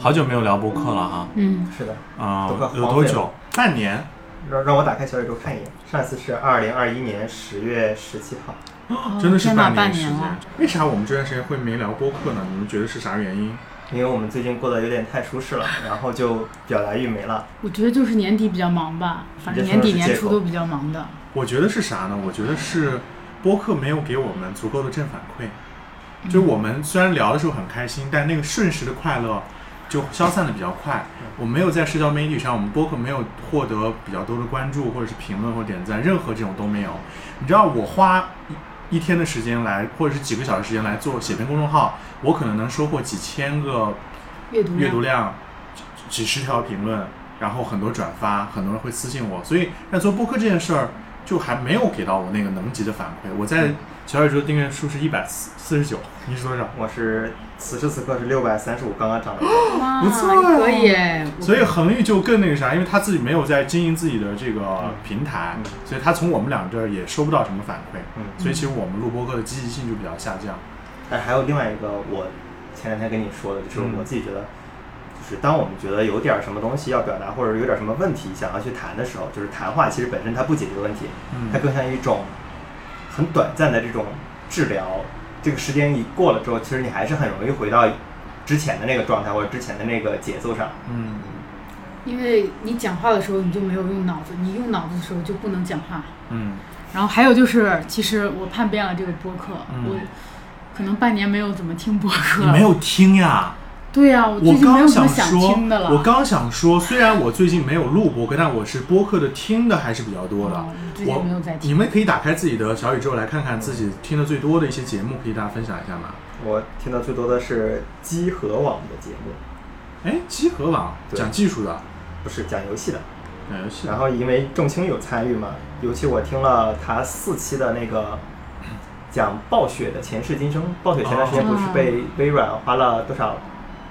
好久没有聊播客了哈，嗯，是的，啊、有多久？半年。让让我打开小宇宙看一眼，上一次是二零二一年十月十七号。真的是半时间半年了。为啥我们这段时间会没聊播客呢？你们觉得是啥原因？因为我们最近过得有点太舒适了，然后就表达欲没了。我觉得就是年底比较忙吧，反正年底年初都比较忙的。我觉得是啥呢？我觉得是播客没有给我们足够的正反馈。就是我们虽然聊的时候很开心，但那个瞬时的快乐就消散的比较快。我没有在社交媒体上，我们播客没有获得比较多的关注，或者是评论或者点赞，任何这种都没有。你知道我花一一天的时间来，或者是几个小时时间来做写篇公众号，我可能能收获几千个阅读阅读量几几十条评论，然后很多转发，很多人会私信我，所以在做播客这件事儿就还没有给到我那个能级的反馈。我在小宇宙的订阅数是一百四四十九，你是多少？我是此时此刻是六百三十五，刚刚涨了。不错呀可以哎。所以恒玉就更那个啥，因为他自己没有在经营自己的这个平台，嗯所以他从我们俩这儿也收不到什么反馈，嗯，所以其实我们录播客的积极性就比较下降。但还有另外一个，我前两天跟你说的，就是嗯我自己觉得，就是当我们觉得有点儿什么东西要表达，或者有点什么问题想要去谈的时候，就是谈话其实本身它不解决问题，它嗯，更像一种很短暂的这种治疗。这个时间一过了之后，其实你还是很容易回到之前的那个状态或者之前的那个节奏上。嗯，因为你讲话的时候你就没有用脑子，你用脑子的时候就不能讲话。嗯，然后还有就是，其实我叛变了这个播客，嗯我可能半年没有怎么听播客。你没？有听呀？对呀、我我最近没有刚什么想说听的了。，我刚想说，虽然我最近没有录播客，但我是播客的听的还是比较多的。哦最近我没有在听。你们可以打开自己的小宇宙来看看自己听的最多的一些节目，可以大家分享一下吗？我听到最多的是机核网的节目，哎，集合网讲技术的，不是讲游戏的。讲游戏的。然后因为仲青有参与嘛，尤其我听了他四期的那个讲暴雪的前世今生。暴雪前段时间不是被微软花了多少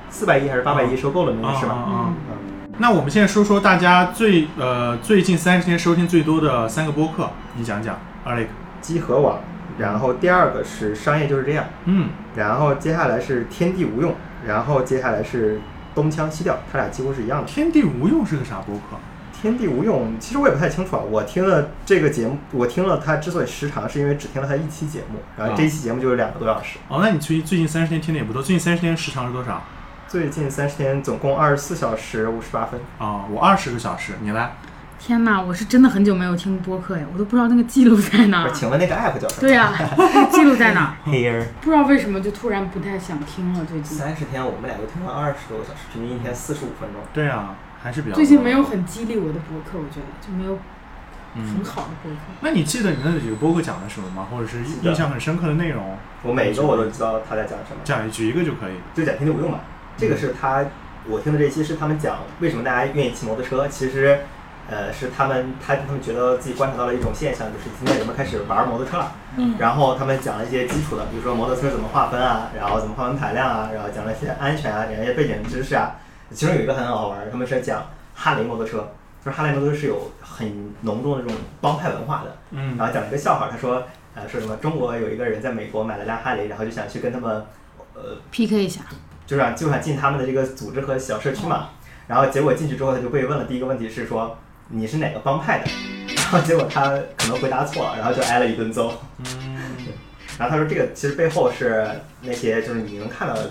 四百亿还是八百亿收购了那个是吧？啊啊啊嗯，嗯，那我们现在说说大家最呃最近三十天收听最多的三个播客，你讲讲，Alex。机核网，然后第二个是商业就是这样，嗯，然后接下来是天地无用，然后接下来是东腔西调，它俩几乎是一样的。天地无用是个啥播客？天地无用，其实我也不太清楚啊。我听了这个节目，我听了它之所以时长，是因为只听了它一期节目，然后这一期节目就是两个多小时。哦，那你最最近三十天听的也不多，最近三十天时长是多少？最近三十天总共二十四小时五十八分。啊、我二十个小时，你来。天哪，我是真的很久没有听播客呀，我都不知道那个记录在哪儿，。请问那个 app 叫什么？对呀、记录在哪儿？，Here。不知道为什么就突然不太想听了。最近三十天，我们俩都听了二十多个小时，平均一天四十五分钟。对啊，还是比较最近没有很激励我的播客，我觉得就没有很嗯。好的播客。那你记得你那几个播客讲的什么吗？或者是印象很深刻的内容？我每一个我都知道他在讲什么，讲举一个就可以。就讲天地无用嘛。这个是他，我听的这期是他们讲为什么大家愿意骑摩托车，其实。呃，是他们，他他们觉得自己观察到了一种现象，就是今天人们开始玩摩托车了。嗯然后他们讲了一些基础的，比如说摩托车怎么划分啊，然后怎么划分排量啊，然后讲了一些安全啊，讲了一些背景知识啊。其中有一个很好玩儿，他们是讲哈雷摩托车，就是哈雷摩托车是有很浓重的这种帮派文化的。嗯然后讲了一个笑话，他说，呃，说什么中国有一个人在美国买了辆哈雷，然后就想去跟他们，呃，PK 一下，就想就想进他们的这个组织和小社区嘛。然后结果进去之后，他就被问了第一个问题是说你是哪个帮派的？然后结果他可能回答错了，然后就挨了一顿揍。嗯然后他说这个其实背后是那些就是你能看到的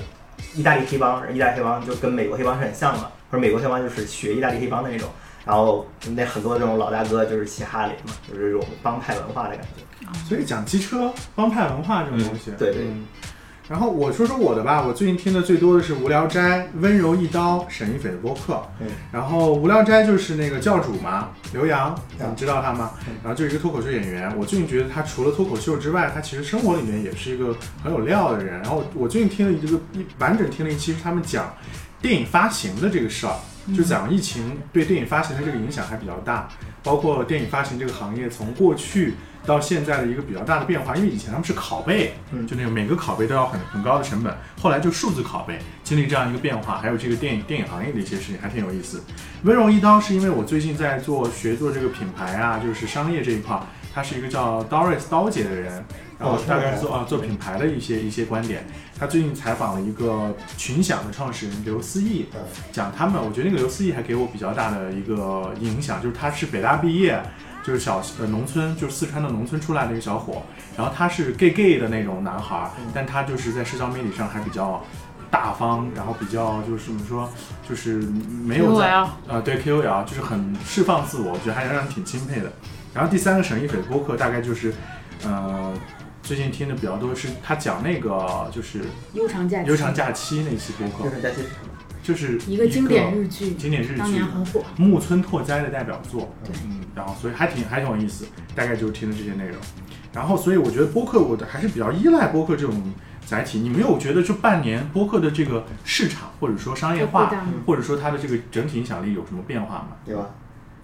意大利黑帮，意大利黑帮就跟美国黑帮是很像的嘛，或者美国黑帮就是学意大利黑帮的那种。然后那很多这种老大哥就是骑哈雷嘛，就是这种帮派文化的感觉。所以讲机车帮派文化这种东西，嗯对对嗯然后我说说我的吧，我最近听的最多的是《无聊斋》《温柔一刀》沈一斐的播客。嗯，然后《无聊斋》就是那个教主嘛，刘洋，嗯你知道他吗？然后就是一个脱口秀演员。我最近觉得他除了脱口秀之外，他其实生活里面也是一个很有料的人。然后我最近听了一个一完整听了一期，是他们讲电影发行的这个事儿，就讲疫情对电影发行的这个影响还比较大，包括电影发行这个行业从过去到现在的一个比较大的变化。因为以前他们是拷贝，嗯就那个每个拷贝都要很很高的成本，后来就数字拷贝，经历这样一个变化，还有这个电影电影行业的一些事情，还挺有意思。温柔一刀是因为我最近在做学做这个品牌啊，就是商业这一块儿，他是一个叫 Doris 刀姐的人，然后大概是做啊做品牌的一些一些观点。他最近采访了一个群享的创始人刘思义，嗯讲他们，我觉得那个刘思义还给我比较大的一个影响，就是他是北大毕业，就是小呃农村，就是四川的农村出来的一个小伙，然后他是 gay gay 的那种男孩儿，但他就是在社交媒体上还比较大方，然后比较就是怎么说，就是没有呃对 KOL 就是很释放自我，我觉得还让人挺钦佩的。然后第三个沈一斐播客大概就是呃。最近听的比较多是他讲那个就是悠长假期，悠长假期那期播客，悠长假期是什么？就是一个经典日剧，经典日当剧年很火。木村拓哉的代表作，对嗯，然后所以还挺还挺有意思，大概就是听的这些内容。然后所以我觉得播客我的还是比较依赖播客这种载体。你没有觉得这半年播客的这个市场或者说商业化或者说它的这个整体影响力有什么变化吗？有啊，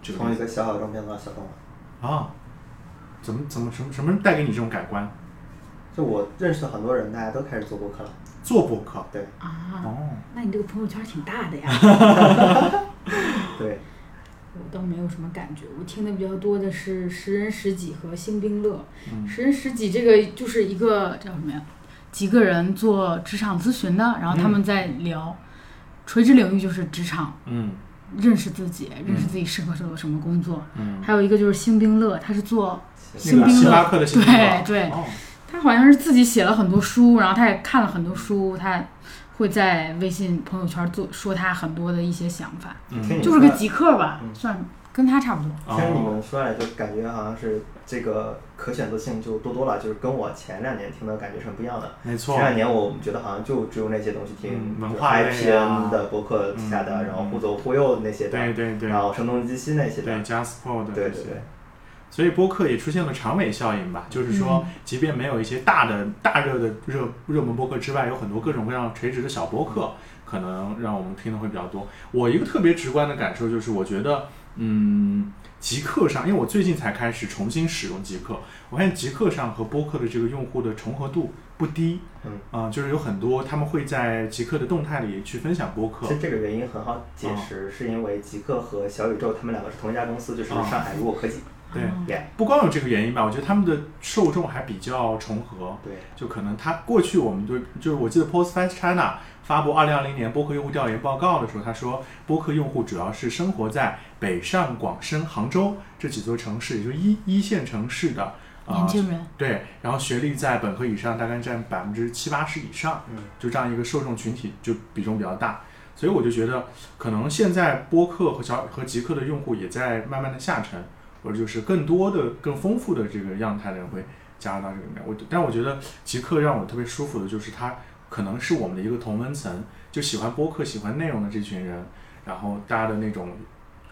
这个从一个小小众变到小众了。啊，怎么怎么什么什么带给你这种改观？就我认识的很多人，大家都开始做播客了。做播客对啊，哦，那你这个朋友圈挺大的呀。对，我倒没有什么感觉，我听的比较多的是十人十己和星冰乐。嗯十人十己这个就是一个叫什么呀？几个人做职场咨询的，然后他们在聊，垂直领域就是职场，嗯认识自己，认识自己适合做什么工作。嗯，还有一个就是星冰乐，他是做那星冰乐巴克的星冰乐对对哦他好像是自己写了很多书，然后他也看了很多书，他会在微信朋友圈做说他很多的一些想法，嗯。就是个极客吧，嗯。算跟他差不多。听你哦们说。来，就感觉好像是这个可选择性就多多了，就是跟我前两年听的感觉是很不一样的。没错。前，两年我们觉得好像就只有那些东西听，嗯文化类啊。IPN 的博客下的，嗯然后互左互右那些的，对对对。然后声东击西那些对的对。所以播客也出现了长尾效应吧，就是说，即便没有一些大的大热的热热门播客之外，有很多各种各样垂直的小播客，可能让我们听的会比较多。我一个特别直观的感受就是，我觉得，嗯，极客上，因为我最近才开始重新使用极客，我发现极客上和播客的这个用户的重合度不低，嗯。啊、就是有很多他们会在极客的动态里去分享播客。其，实这个原因很好解释，是因为极客和小宇宙他们两个是同一家公司，就是哦上海如果科技。对。不光有这个原因吧，我觉得他们的受众还比较重合。对，就可能他过去我们对，就是我记得 Postfast China 发布二零二零年播客用户调研报告的时候，他说播客用户主要是生活在北上广深、杭州这几座城市，也就是一一线城市的啊、年轻人，对，然后学历在本科以上大概占百分之七八十以上，嗯，就这样一个受众群体就比重比较大，所以我就觉得可能现在播客和小和极客的用户也在慢慢的下沉，或者就是更多的、更丰富的这个样态的人会加入到这个里面。我但我觉得极客让我特别舒服的就是它可能是我们的一个同温层，就喜欢播客、喜欢内容的这群人，然后大家的那种。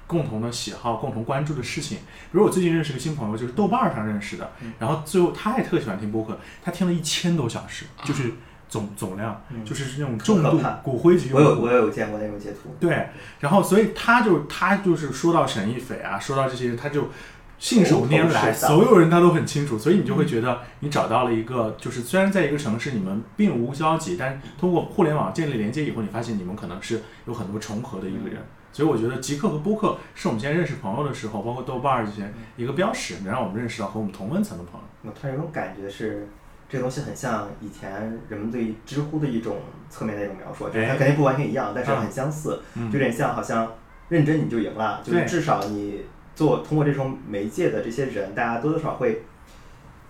共同的喜好、共同关注的事情，比如我最近认识个新朋友，就是豆瓣儿上认识的，嗯然后最后他也特喜欢听播客，他听了一千多小时，就是 总总量，嗯就是那种重度骨灰级。我有我有见过那种截图。对，然后所以他就他就是说到沈一斐啊，说到这些人，他就信手拈来，所有人他都很清楚，所以你就会觉得你找到了一个，就是虽然在一个城市你们并无交集，但通过互联网建立连接以后，你发现你们可能是有很多重合的一个人。所以我觉得极客和播客是我们现在认识朋友的时候，包括豆瓣儿这些一个标识，能让我们认识到和我们同温层的朋友。那突然有种感觉是，这个东西很像以前人们对知乎的一种侧面的一种描述，就是它哎肯定不完全一样，但是很相似，有点像好像认真你就赢了，就是至少你做通过这种媒介的这些人，大家多多少少会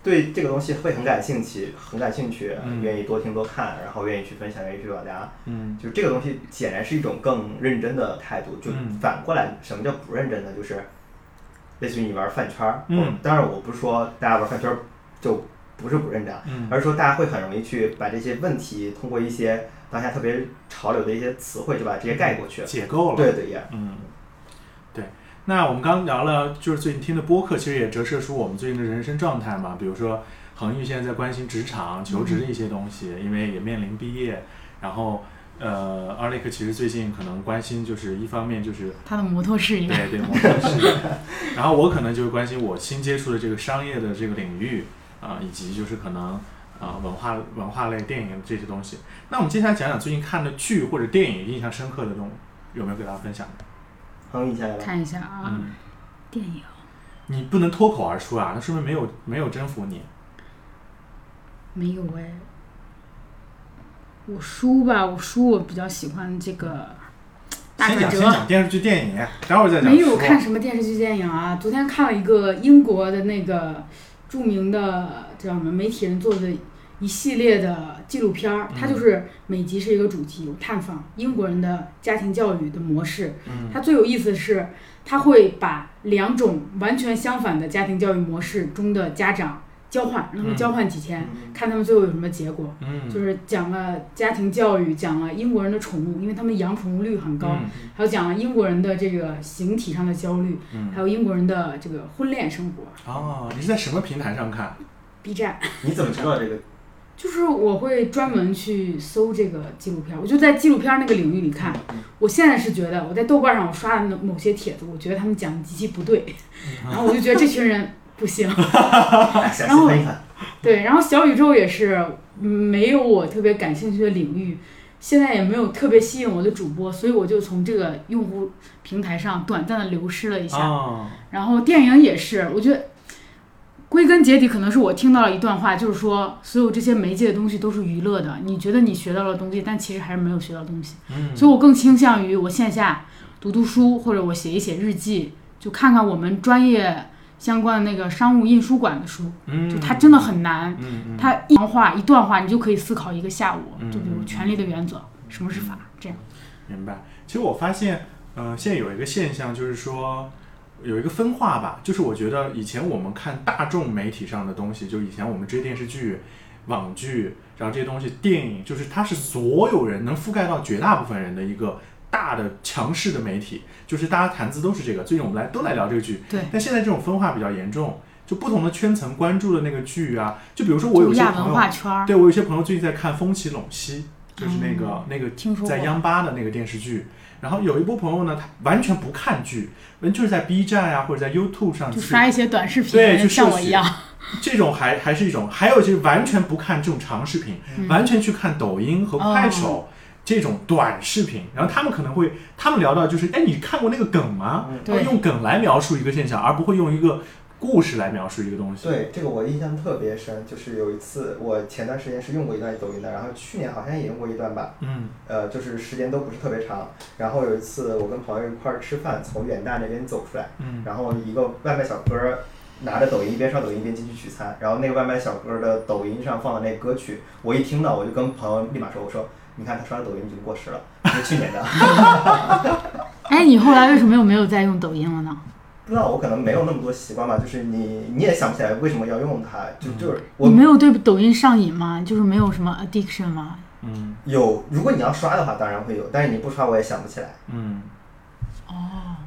对这个东西会很感兴趣，很感兴趣，嗯愿意多听多看，然后愿意去分享，愿意去表达。嗯就这个东西显然是一种更认真的态度。就嗯反过来，什么叫不认真呢？就是类似于你玩饭圈儿。嗯当然我不是说大家玩饭圈儿就不是不认真啊，嗯而是说大家会很容易去把这些问题通过一些当下特别潮流的一些词汇就把这些盖过去了。解构了。对对也，嗯，对。那我们刚聊了，就是最近听的播客，其实也折射出我们最近的人生状态嘛。比如说，恒玉现在在关心职场、求职的一些东西，因为也面临毕业。然后，呃，阿雷克其实最近可能关心，就是一方面就是他的摩托事业，对对模特事业，然后我可能就是关心我新接触的这个商业的这个领域啊、以及就是可能啊、文化文化类电影这些东西。那我们接下来讲讲最近看的剧或者电影印象深刻的这种，有没有给大家分享的？恒毅下来。看一下啊，嗯，电影你不能脱口而出啊，那说明没有没有征服你。没有哎。我书吧，我书我比较喜欢这个大先讲先。讲电视剧、电影，待会儿再讲没有看什么电视剧、电影啊。昨天看了一个英国的那个著名的叫什么媒体人做的一系列的纪录片儿，它就是每集是一个主题，有探访英国人的家庭教育的模式。嗯它最有意思的是，它会把两种完全相反的家庭教育模式中的家长交换，让他们嗯交换几天，嗯看他们最后有什么结果。嗯，就是讲了家庭教育，讲了英国人的宠物，因为他们养宠物率很高，嗯还有讲了英国人的这个形体上的焦虑，嗯还有英国人的这个婚恋生活。哦，你是在什么平台上看？B 站 你怎么知道这个？就是我会专门去搜这个纪录片儿，我就在纪录片儿那个领域里看。我现在是觉得我在豆瓣上我刷的某些帖子，我觉得他们讲的极其不对，然后我就觉得这群人不行。然后。对，然后小宇宙也是嗯没有我特别感兴趣的领域，现在也没有特别吸引我的主播，所以我就从这个用户平台上短暂的流失了一下。哦，然后电影也是，我觉得归根结底可能是我听到了一段话，就是说所有这些媒介的东西都是娱乐的，你觉得你学到了东西，但其实还是没有学到东西。嗯，所以我更倾向于我线下读读书，或者我写一写日记，就看看我们专业相关的那个商务印书馆的书，嗯，就它真的很难。它一行话一段话，你就可以思考一个下午。嗯就比如权力的原则，什么是法，这样。明白。其实我发现，呃，现在有一个现象，就是说有一个分化吧，就是我觉得以前我们看大众媒体上的东西，就以前我们追电视剧、网剧，然后这些东西，电影，就是它是所有人能覆盖到绝大部分人的一个大的强势的媒体，就是大家谈资都是这个。最近我们来都来聊这个剧，对，但现在这种分化比较严重。就不同的圈层关注的那个剧啊，就比如说我有些朋友，化圈。对我有些朋友最近在看《风起陇西》，就是那个、嗯那个在央八的那个电视剧。然后有一波朋友呢，他完全不看剧，完全就是在 B 站呀、或者在 YouTube 上去就刷一些短视频，对去摄取像我一样。这种还还是一种，还有就是完全不看这种长视频，嗯完全去看抖音和快手。这种短视频，然后他们可能会，他们聊到就是，哎，你看过那个梗吗？他会用梗来描述一个现象，而不会用一个故事来描述一个东西。对这个我印象特别深，就是有一次我前段时间是用过一段抖音的，然后去年好像也用过一段吧，嗯呃，就是时间都不是特别长。然后有一次我跟朋友一块儿吃饭，从远大那边走出来，嗯然后一个外卖小哥儿拿着抖音一边刷抖音一边进去取餐，然后那个外卖小哥儿的抖音上放的那歌曲，我一听到我就跟朋友立马说，我说你看他刷的抖音已经过时了，是去年的。哎，你后来为什么又没有再用抖音了呢？不知道我可能没有那么多习惯吧，就是你你也想不起来为什么要用它，就就是我你没有对抖音上瘾吗？就是没有什么 addiction 吗？嗯有，如果你要刷的话，当然会有，但是你不刷我也想不起来。嗯。哦，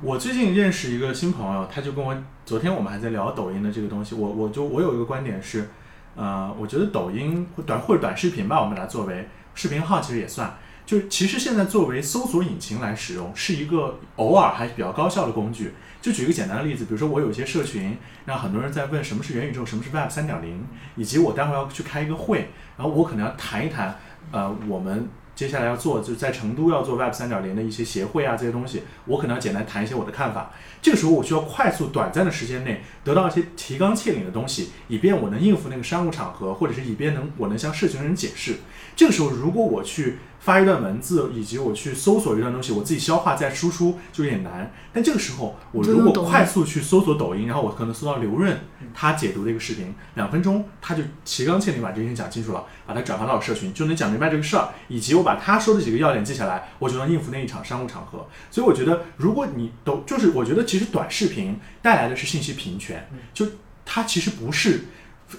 我最近认识一个新朋友，他就跟我，昨天我们还在聊抖音的这个东西。我我就我有一个观点是，呃，我觉得抖音或短或者短视频吧，我们把它作为视频号，其实也算。就是其实现在作为搜索引擎来使用，是一个偶尔还比较高效的工具。就举一个简单的例子，比如说我有一些社群，那很多人在问什么是元宇宙，什么是 Web 三点零，以及我待会儿要去开一个会，然后我可能要谈一谈，呃，我们接下来要做，就是在成都要做 Web 三点零的一些协会啊这些东西，我可能要简单谈一些我的看法。这个时候我需要快速短暂的时间内得到一些提纲挈领的东西，以便我能应付那个商务场合，或者是以便能我能向社群人解释。这个时候如果我去发一段文字，以及我去搜索一段东西，我自己消化再输出就有点难。但这个时候我如果快速去搜索抖音，然后我可能搜到刘润他解读的一个视频，两分钟他就提纲挈领把这件事情讲清楚了，把它转发到社群，就能讲明白这个事儿，以及我把他说的几个要点记下来，我就能应付那一场商务场合。所以我觉得，如果你都就是我觉得其实短视频带来的是信息平权，就它其实不是。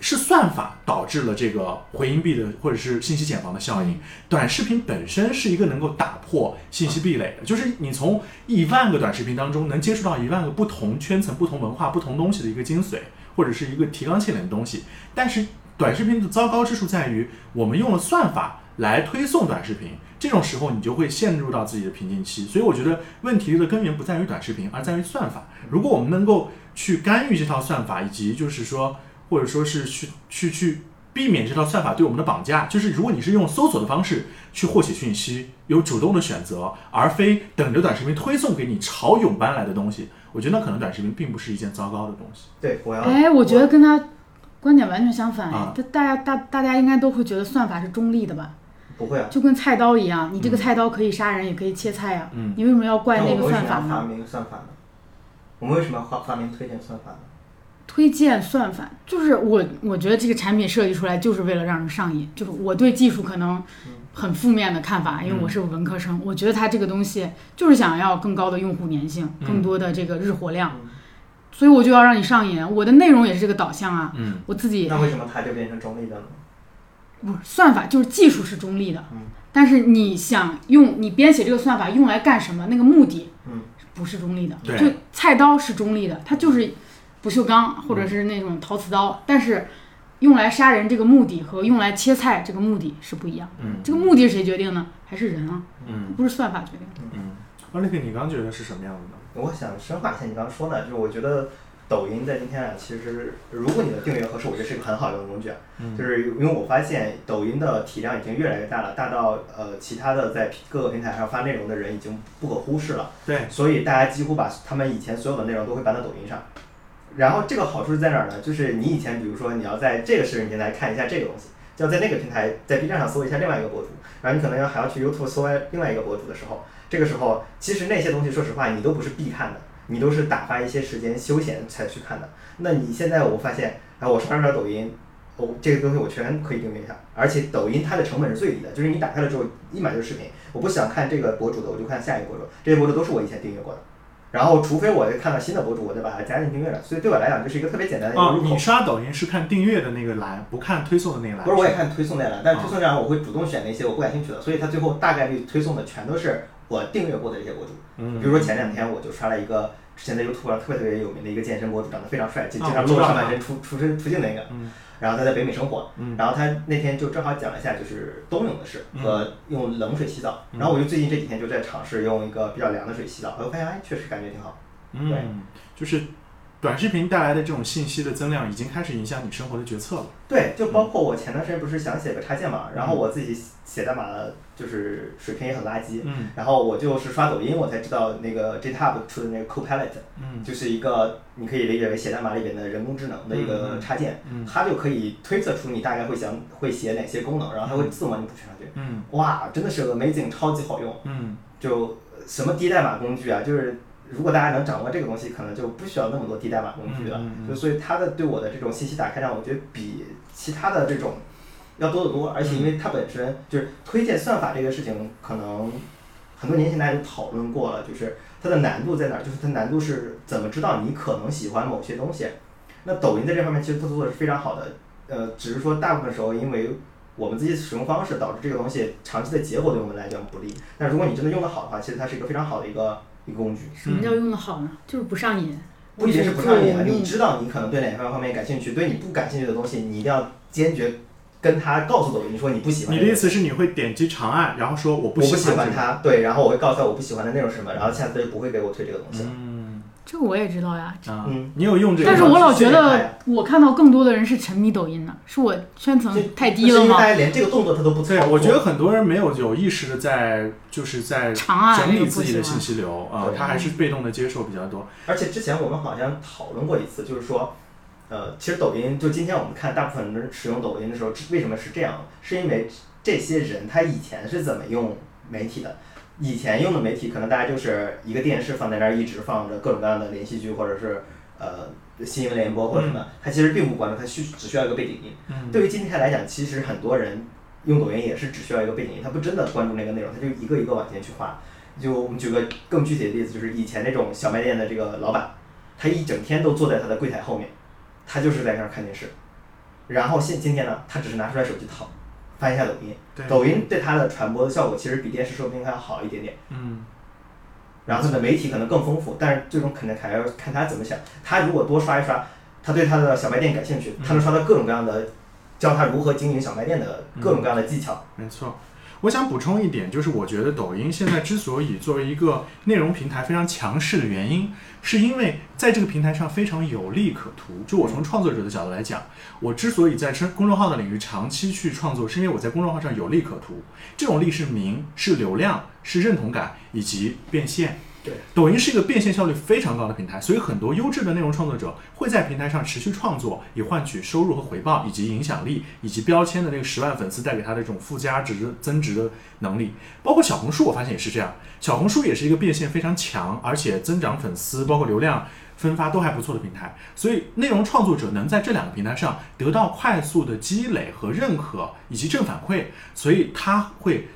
是算法导致了这个回音壁的或者是信息茧房的效应。短视频本身是一个能够打破信息壁垒的，就是你从一万个短视频当中能接触到一万个不同圈层、不同文化、不同东西的一个精髓，或者是一个提纲挈领的东西。但是短视频的糟糕之处在于，我们用了算法来推送短视频，这种时候你就会陷入到自己的瓶颈期。所以我觉得问题的根源不在于短视频，而在于算法。如果我们能够去干预这套算法，以及就是说。或者说是去去去避免这套算法对我们的绑架，就是如果你是用搜索的方式去获取讯息，有主动的选择，而非等着短视频推送给你潮涌般来的东西，我觉得那可能短视频并不是一件糟糕的东西。对，我要。哎，我觉得跟他观点完全相反啊哎，大大家大大家应该都会觉得算法是中立的吧？不会啊。就跟菜刀一样，你这个嗯菜刀可以杀人，也可以切菜啊，嗯你为什么要怪那那个我们为什么要算法呢？发明算法呢？我们为什么要发发明推荐算法呢？推荐算法就是我，我觉得这个产品设计出来就是为了让人上瘾。就是我对技术可能很负面的看法，因为我是文科生，我觉得它这个东西就是想要更高的用户粘性，嗯更多的这个日活量，嗯所以我就要让你上瘾。我的内容也是这个导向啊，嗯我自己那为什么它就变成中立的呢？不是算法就是技术是中立的，嗯但是你想用你编写这个算法用来干什么，那个目的嗯不是中立的。对就菜刀是中立的，它就是不锈钢或者是那种陶瓷刀，但是用来杀人这个目的和用来切菜这个目的是不一样。嗯这个目的是谁决定呢？还是人啊？嗯不是算法决定的。嗯，奥利克，你刚刚觉得是什么样的呢？我想深化一下你刚刚说的，就是我觉得抖音在今天啊，其实如果你的订阅合适，我觉得是一个很好用的工具啊。嗯就是因为我发现抖音的体量已经越来越大了，大到呃其他的在各个平台上发内容的人已经不可忽视了。对，所以大家几乎把他们以前所有的内容都会搬到抖音上。然后这个好处是在哪儿呢？就是你以前比如说你要在这个视频平台看一下这个东西，就要在那个平台在 B 站上搜一下另外一个博主，然后你可能要还要去 YouTube 搜另外一个博主的时候，这个时候其实那些东西说实话你都不是必看的，你都是打发一些时间休闲才去看的。那你现在我发现，啊，我刷刷抖音，哦，这个东西我全可以订阅一下，而且抖音它的成本是最低的，就是你打开了之后一买就是视频，我不想看这个博主的，我就看下一个博主，这些博主都是我以前订阅过的。然后，除非我看到新的博主，我再把它加进订阅了。所以对我来讲，就是一个特别简单的一个哦入，口。你刷抖音是看订阅的那个栏，不看推送的那个栏。不是，我也看推送那栏，但是哦推送那栏我会主动选那些我不感兴趣的，所以它最后大概率推送的全都是我订阅过的这些博主。嗯，比如说前两天我就刷了一个之前在 YouTube 上特别特别有名的一个健身博主，长得非常帅，经常露上半身出出身出镜那个。嗯然后他在北美生活，嗯然后他那天就正好讲了一下就是冬泳的事嗯和用冷水洗澡。嗯然后我就最近这几天就在尝试用一个比较凉的水洗澡，我发现哎确实感觉挺好。对嗯，就是短视频带来的这种信息的增量，已经开始影响你生活的决策了。对，就包括我前段时间不是想写个插件嘛，然后嗯。我自己写代码就是水平也很垃圾，嗯。然后我就是刷抖音我才知道那个 GitHub 出的那个 Copilot，嗯。就是一个你可以理解为写代码里边的人工智能的一嗯个嗯。插件，嗯。它就可以推测出你大概会想会写哪些功能，然后它会自动帮你 push 上去。嗯。哇，真的是 amazing，超级好用。嗯。就什么低代码工具啊，就是如果大家能掌握这个东西，可能就不需要那么多低代码工具了。就所以它的对我的这种信息打开量，我觉得比其他的这种要多得多。而且因为它本身就是推荐算法这个事情，可能很多年前大家就讨论过了，就是它的难度在哪儿？就是它难度是怎么知道你可能喜欢某些东西。那抖音在这方面其实它做的是非常好的，呃，只是说大部分时候因为我们自己的使用方式导致这个东西长期的结果对我们来讲不利。但如果你真的用得好的话，其实它是一个非常好的一个一个工具。什么叫用的好呢？就是不上瘾。不仅是不上瘾啊，你知道你可能对哪方方面感兴趣，对你不感兴趣的东西，你一定要坚决跟他告诉抖音说你不喜欢。你的意思是你会点击长按，然后说我不我不喜欢这个？欢它，对，然后我会告诉他我不喜欢的内容是什么，然后下次就不会给我推这个东西了。嗯这个我也知道呀，啊嗯，你有用这个？但是我老觉得我看到更多的人是沉迷抖音的，是我圈层太低了吗因为大？家连这个动作他都不操对，我觉得很多人没有有意识的在就是在整理自己的信息流啊，他还是被动的接受比较多。而且之前我们好像讨论过一次，就是说，呃，其实抖音就今天我们看大部分人使用抖音的时候，为什么是这样？是因为这些人他以前是怎么用媒体的？以前用的媒体可能大家就是一个电视放在那儿，一直放着各种各样的连续剧，或者是呃新闻联播或者什么，他其实并不关注，他需只需要一个背景音。嗯对于今天来讲，其实很多人用抖音也是只需要一个背景音，他不真的关注那个内容，他就一个一个往前去划。就我们举个更具体的例子，就是以前那种小卖店的这个老板，他一整天都坐在他的柜台后面，他就是在那儿看电视。然后现今天呢，他只是拿出来手机掏，翻一下抖音，抖音对他的传播的效果其实比电视说不定还要好一点点。嗯然后它的媒体可能更丰富，但是最终肯定还要看他怎么想。他如果多刷一刷，他对他的小卖店感兴趣，他能刷到各种各样的教他如何经营小卖店的各种各样的技巧。没错。我想补充一点，就是我觉得抖音现在之所以作为一个内容平台非常强势的原因，是因为在这个平台上非常有利可图。就我从创作者的角度来讲，我之所以在公公众号的领域长期去创作，是因为我在公众号上有利可图。这种利是名，是流量，是认同感以及变现。对，抖音是一个变现效率非常高的平台，所以很多优质的内容创作者会在平台上持续创作，以换取收入和回报，以及影响力，以及标签的那个十万粉丝带给他的这种附加值增值的能力。包括小红书，我发现也是这样，小红书也是一个变现非常强，而且增长粉丝，包括流量。分发都还不错的平台，所以内容创作者能在这两个平台上得到快速的积累和认可以及正反馈，所以他会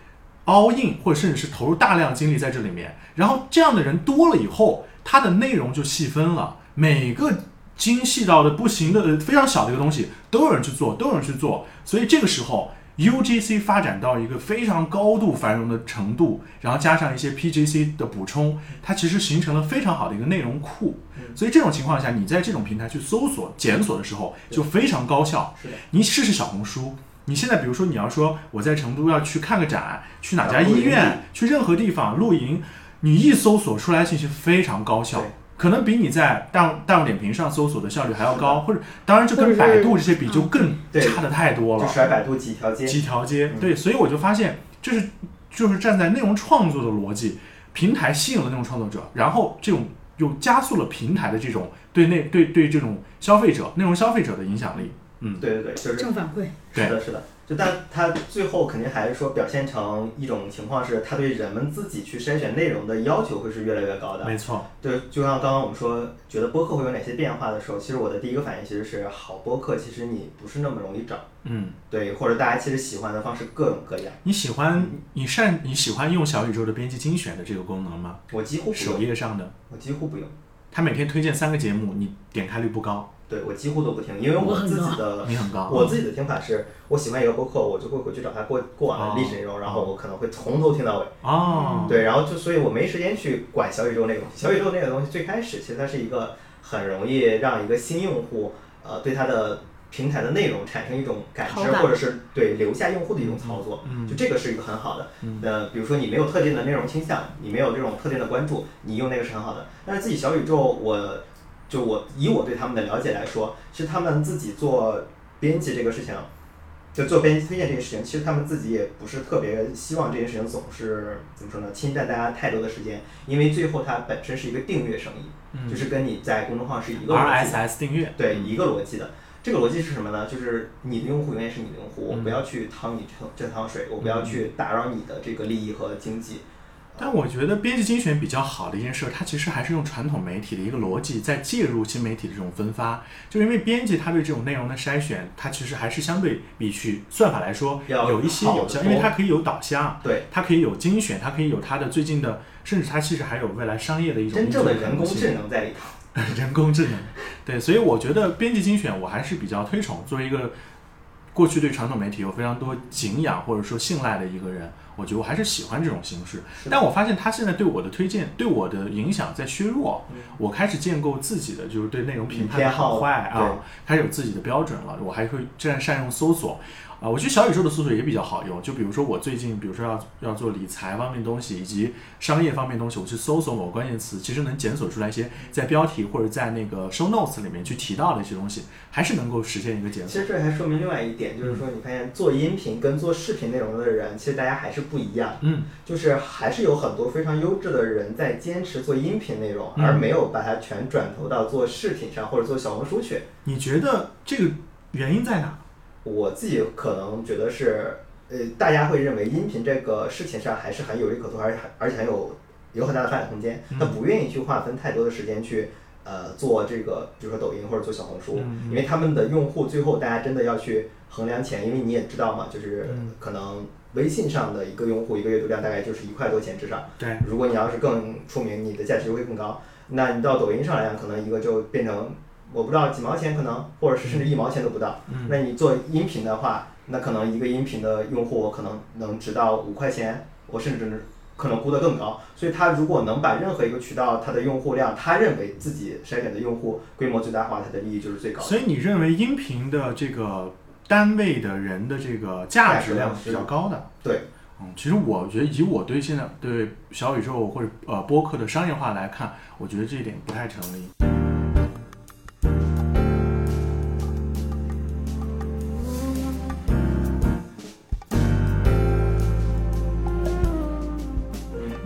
all in 或者甚至是投入大量精力在这里面。然后这样的人多了以后，它的内容就细分了，每个精细到的不行的呃非常小的一个东西都有人去做，都有人去做，所以这个时候。UGC 发展到一个非常高度繁荣的程度，然后加上一些 PGC 的补充，它其实形成了非常好的一个内容库。所以这种情况下，你在这种平台去搜索、检索的时候就非常高效。你试试小红书，你现在比如说你要说我在成都要去看个展，去哪家医院，去任何地方露营，你一搜索出来信息非常高效。可能比你在大大众点评上搜索的效率还要高，或者当然这跟百度这些比就更差的太多了。就甩百度几条街，几条街，对，所以我就发现就是就是站在内容创作的逻辑，平台吸引了内容创作者，然后这种又加速了平台的这种对内对对这种消费者内容消费者的影响力。嗯，对对对，就是正反馈。是的，是的。就但它最后肯定还是说表现成一种情况是，它对人们自己去筛选内容的要求会是越来越高的。没错。对，就像刚刚我们说，觉得播客会有哪些变化的时候，其实我的第一个反应其实是，好播客其实你不是那么容易找。嗯。对，或者大家其实喜欢的方式各种各样。你喜欢你善你喜欢用小宇宙的编辑精选的这个功能吗？我几乎首页上的。我几乎不用。他每天推荐三个节目，你点开率不高。对我几乎都不听，因为我自己的 你很高，我自己的听法是，我喜欢一个播客，我就会回去找他过过往的历史内容，然后我可能会从头听到尾。哦。对，然后就所以，我没时间去管小宇宙那个东西。小宇宙那个东西最开始其实它是一个很容易让一个新用户呃对它的平台的内容产生一种感知，或者是对留下用户的一种操作。嗯。就这个是一个很好的。嗯。呃，比如说你没有特定的内容倾向，你没有这种特定的关注，你用那个是很好的。但是自己小宇宙我。就我以我对他们的了解来说，其实他们自己做编辑这个事情，就做编辑推荐这件事情，其实他们自己也不是特别希望这件事情总是怎么说呢，侵占大家太多的时间，因为最后它本身是一个订阅生意，就是跟你在公众号是一个逻辑，RSS 订阅，对一个逻辑的。这个逻辑是什么呢？就是你的用户永远是你的用户，我不要去趟你这这趟水，我不要去打扰你的这个利益和经济。但我觉得编辑精选比较好的一件事，它其实还是用传统媒体的一个逻辑在介入新媒体的这种分发。就因为编辑他对这种内容的筛选，它其实还是相对比去算法来说有一些有效，因为它可以有导向，对，它可以有精选，它可以有它的最近的，甚至它其实还有未来商业的一种真正的人工智能在里头。人工智能，对，所以我觉得编辑精选我还是比较推崇。作为一个过去对传统媒体有非常多敬仰或者说信赖的一个人。我觉得我还是喜欢这种形式，但我发现他现在对我的推荐、对我的影响在削弱。我开始建构自己的就是对内容评判的好坏啊，开始有自己的标准了。我还会这样善用搜索。啊，我觉得小宇宙的搜索也比较好用。就比如说我最近，比如说要要做理财方面东西，以及商业方面东西，我去搜索某个关键词，其实能检索出来一些在标题或者在那个 show notes 里面去提到的一些东西，还是能够实现一个检索。其实这还说明另外一点，就是说你发现做音频跟做视频内容的人，其实大家还是不一样。嗯，就是还是有很多非常优质的人在坚持做音频内容，而没有把它全转投到做视频上或者做小红书去。你觉得这个原因在哪？我自己可能觉得是，呃，大家会认为音频这个事情上还是很有利可图，而且而且很有有很大的发展空间。他不愿意去划分太多的时间去，呃，做这个，比如说抖音或者做小红书，因为他们的用户最后大家真的要去衡量钱，因为你也知道嘛，就是可能微信上的一个用户一个阅读量大概就是一块多钱至少。对。如果你要是更出名，你的价值就会更高。那你到抖音上来讲，可能一个就变成。我不知道几毛钱可能，或者是甚至一毛钱都不到。那你做音频的话，那可能一个音频的用户我可能能值到五块钱，我甚至可能估得更高。所以他如果能把任何一个渠道它的用户量，他认为自己筛选的用户规模最大化，它的利益就是最高。所以你认为音频的这个单位的人的这个价值量是比较高的？对，嗯，其实我觉得以我对现在对小宇宙或者呃播客的商业化来看，我觉得这一点不太成立。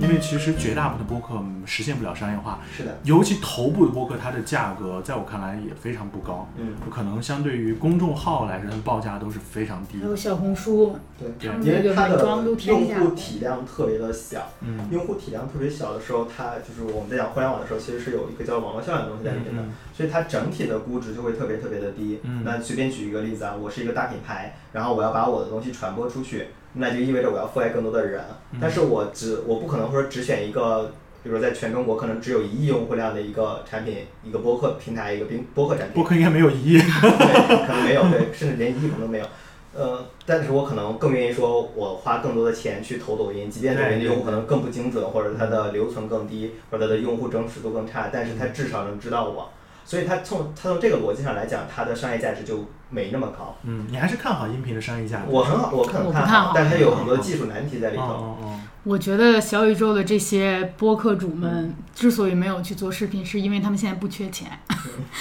因为其实绝大部分的播客嗯实现不了商业化，是的，尤其头部的播客，它的价格在我看来也非常不高，嗯，可能相对于公众号来说，它的报价都是非常低的。还有小红书，对，因为它的用。户体量特别的小，嗯。用户体量特别小的时候，它就是我们在讲互联网的时候，其实是有一个叫网络效应的东西在里面的，嗯所以它整体的估值就会特别特别的低。嗯。那随便举一个例子啊，我是一个大品牌，然后我要把我的东西传播出去，那就意味着我要覆盖更多的人，嗯但是我只我不可能说只选一个。比如说，在全中国可能只有一亿用户量的一个产品，一个播客平台，一个播播客产品播，客应该没有一亿。对，可能没有，对，甚至连一亿可能都没有。呃，但是我可能更愿意说，我花更多的钱去投抖音，即便抖音的对用户可能更不精准，或者它的留存更低，或者它的用户真实度更差，但是它至少能知道我。所以它从它从这个逻辑上来讲，它的商业价值就没那么高。嗯，你还是看好音频的商业价值？我很好，我很看我不看好但它有很多技术难题在里头。哦哦我觉得小宇宙的这些播客主们之所以没有去做视频，是因为他们现在不缺钱。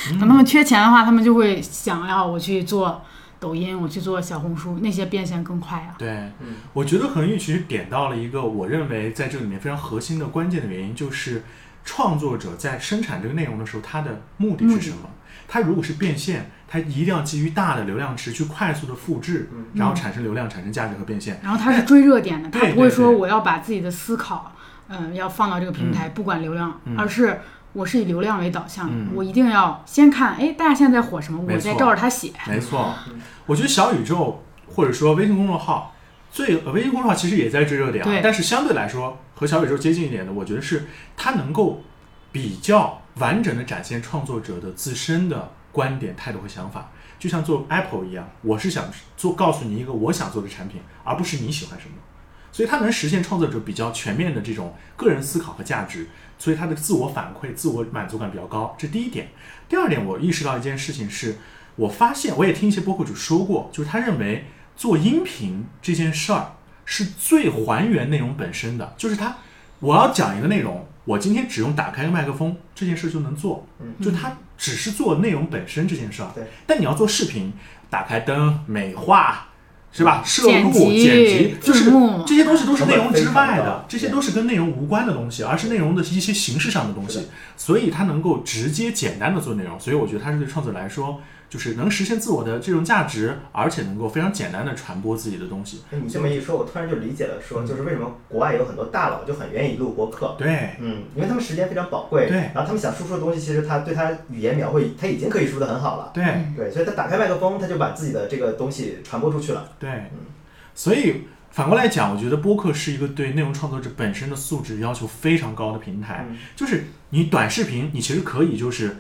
嗯等他们缺钱的话，他们就会想要我去做抖音，我去做小红书，那些变现更快啊。对，嗯我觉得恒玉其实点到了一个我认为在这里面非常核心的关键的原因，就是创作者在生产这个内容的时候，他的目的是什么？他如果是变现，他一定要基于大的流量池去快速的复制，嗯。然后产生流量、产生价值和变现。然后他是追热点的，他不会说我要把自己的思考，嗯、要放到这个平台，不管流量，嗯。而是我是以流量为导向的，嗯。我一定要先看，哎，大家现在在火什么，我再照着他写。没错。嗯，我觉得小宇宙或者说微信公众号，最呃微信公众号其实也在追热点但是相对来说和小宇宙接近一点的，我觉得是它能够比较完整的展现创作者的自身的观点、态度和想法。就像做 Apple 一样，我是想做告诉你一个我想做的产品，而不是你喜欢什么。所以它能实现创作者比较全面的这种个人思考和价值，所以它的自我反馈、自我满足感比较高。这第一点。第二点，我意识到一件事情是，我发现我也听一些播客主说过，就是他认为做音频这件事儿是最还原内容本身的，就是它我要讲一个内容，我今天只用打开个麦克风这件事就能做，嗯就它只是做内容本身这件事儿。对，但你要做视频，打开灯、美化。是吧？摄录、剪辑，就是这些东西都是内容之外的，这些都是跟内容无关的东西，而是内容的一些形式上的东西。所以它能够直接简单的做内容，所以我觉得它是对创作者来说，就是能实现自我的这种价值，而且能够非常简单的传播自己的东西。你这么一说，我突然就理解了，说就是为什么国外有很多大佬就很愿意录播客。对，嗯，因为他们时间非常宝贵，对。然后他们想输出的东西，其实他对他语言描绘，他已经可以输得很好了，对，对，所以他打开麦克风，他就把自己的这个东西传播出去了。对，嗯。所以反过来讲，我觉得播客是一个对内容创作者本身的素质要求非常高的平台。嗯。就是你短视频，你其实可以就是有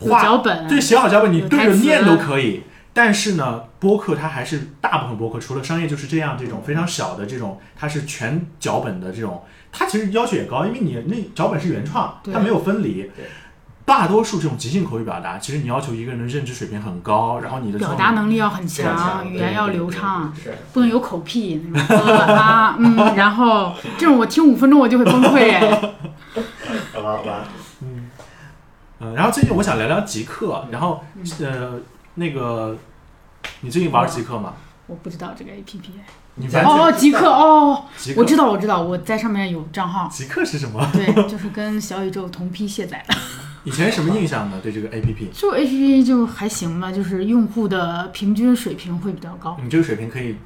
画脚本，对，写好脚本，你对着念都可以。但是呢，播客它还是大部分播客，除了商业就是这样这种非常小的这种，它是全脚本的这种，它其实要求也高，因为你那脚本是原创，它没有分离对。大多数这种即兴口语表达，其实你要求一个人的认知水平很高，然后你的表达能力要很强强，语言要流畅，是，不能有口癖那种呃啊嗯，然后这种我听五分钟我就会崩溃哎。好吧，好吧，嗯，然后最近我想聊聊极客，然后呃那个你最近玩极客吗？我不知道这个 A P P。你完哦，全极客哦，我知道我知道，我在上面有账号。极客是什么？对，就是跟小宇宙同批卸载的。以前什么印象呢？对这个 A P P，就 A P P 就还行吧，就是用户的平均水平会比较高。你这个水平可以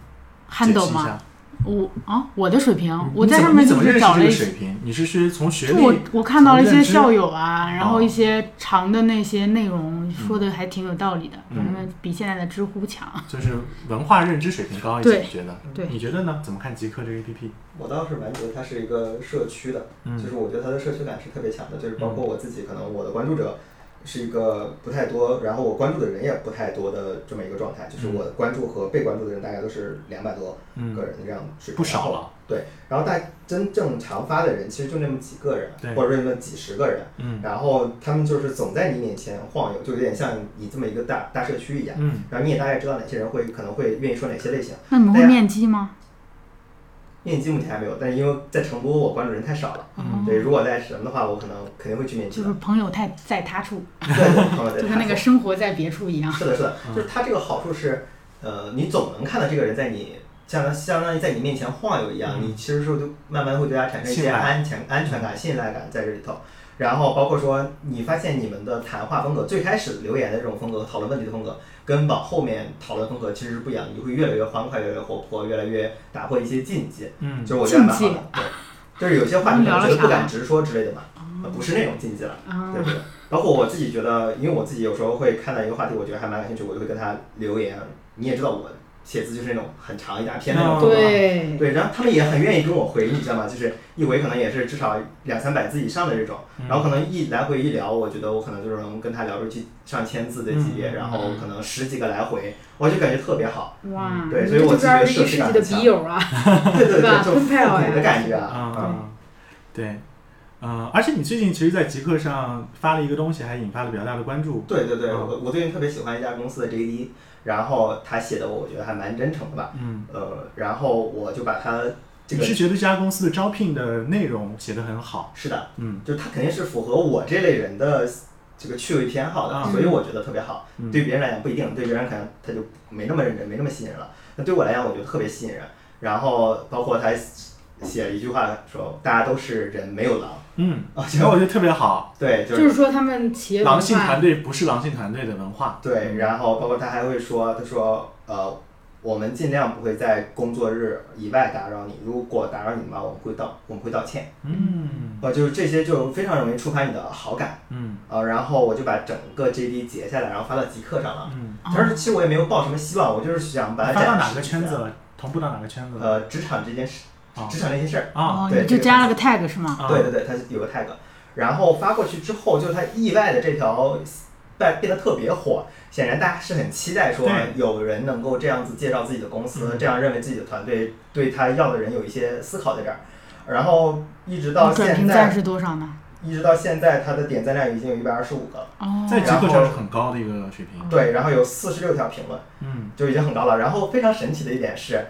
handle 吗？我啊，我的水平，我在上面怎么认识这是找了一，个水平？你是是从学历我历？我看到了一些校友啊，然后哦一些长的那些内容说的还挺有道理的，嗯反正比现在的知乎强。就是文化认知水平高一些，你觉得？对你觉得呢？怎么看极客这个 A P P？我倒是蛮觉得它是一个社区的，嗯就是我觉得它的社区感是特别强的，就是包括我自己，可能我的关注者是一个不太多，然后我关注的人也不太多的这么一个状态，就是我关注和被关注的人大概都是两百多嗯个人的这样水平，不少了。对，然后大真正常发的人其实就那么几个人对，或者说那么几十个人，嗯然后他们就是总在你面前晃悠，就有点像你这么一个大大社区一样，嗯，然后你也大概知道哪些人会可能会愿意说哪些类型。那你们会面基吗？面基目前还没有，但是因为在成都我关注人太少了，嗯对，如果在什么的话，我可能肯定会去面基的就是。朋友太在他处，对对，朋友在 就跟那个生活在别处一样。是的，是的，嗯就是他这个好处是，呃，你总能看到这个人在你相当相当于在你面前晃悠一样，嗯你其实说就慢慢会对他产生一些安全安全感、信赖感在这里头。然后包括说，你发现你们的谈话风格，最开始留言的这种风格、讨论问题的风格，跟往后面讨论风格其实是不一样，你会越来越欢快、越来越活泼、越来越打破一些禁忌。嗯就是我觉得蛮好的，对，就是有些话你可能觉得聊了啥不敢直说之类的嘛，呃不是那种禁忌了。啊对不对？包括我自己觉得，因为我自己有时候会看到一个话题，我觉得还蛮感兴趣，我就会跟他留言。你也知道我写字就是那种很长一大篇那种对，对，然后他们也很愿意跟我回，你知道吗？就是一回可能也是至少两三百字以上的这种，嗯然后可能一来回一聊，我觉得我可能就是能跟他聊出去上千字的级别，嗯然后可能十几个来回，我就感觉特别好。哇，对所以我自己觉得这边一个设计世纪的笔友啊，对对对就复很漂亮古的感觉啊。啊、嗯对，嗯、而且你最近其实，在极客上发了一个东西，还引发了比较大的关注。对对对，嗯我我最近特别喜欢一家公司的 JD，然后他写的我觉得还蛮真诚的吧，嗯，呃，然后我就把他这个你是觉得这家公司的招聘的内容写得很好？是的，嗯就是他肯定是符合我这类人的这个趣味偏好的，啊所以我觉得特别好。嗯对别人来讲不一定，对别人可能他就没那么认真，没那么吸引人了。那对我来讲，我觉得特别吸引人。然后包括他写了一句话说：“大家都是人，没有狼。嗯，”啊，然后我觉得特别好。对，就就是是说他们企业狼性团，队不是狼性团队的文化。对。然后包括他还会说：“他说呃，我们尽量不会在工作日以外打扰你，如果打扰你的话，我们会道我们会道歉。嗯呃，就是这些就非常容易触发你的好感。嗯呃，然后我就把整个 JD 截下来，然后发到极客上了。嗯，当时其实我也没有抱什么希望，我就是想把它发到展示一哪个圈子？了？同步到哪个圈子了？呃，职场这件事，啊职场那些事儿。啊哦，对你就加了个 tag 是吗？啊对对对，它有个 tag，然后发过去之后，就它意外的这条变变得特别火，显然大家是很期待说有人能够这样子介绍自己的公司，嗯这样认为自己的团队对他要的人有一些思考在这儿，然后一直到现在，评赞是多少呢？一直到现在，它的点赞量已经有一百二十五个了，哦，在极然后客上是很高的一个水平。对，然后有四十六条评论。嗯就已经很高了。然后非常神奇的一点是，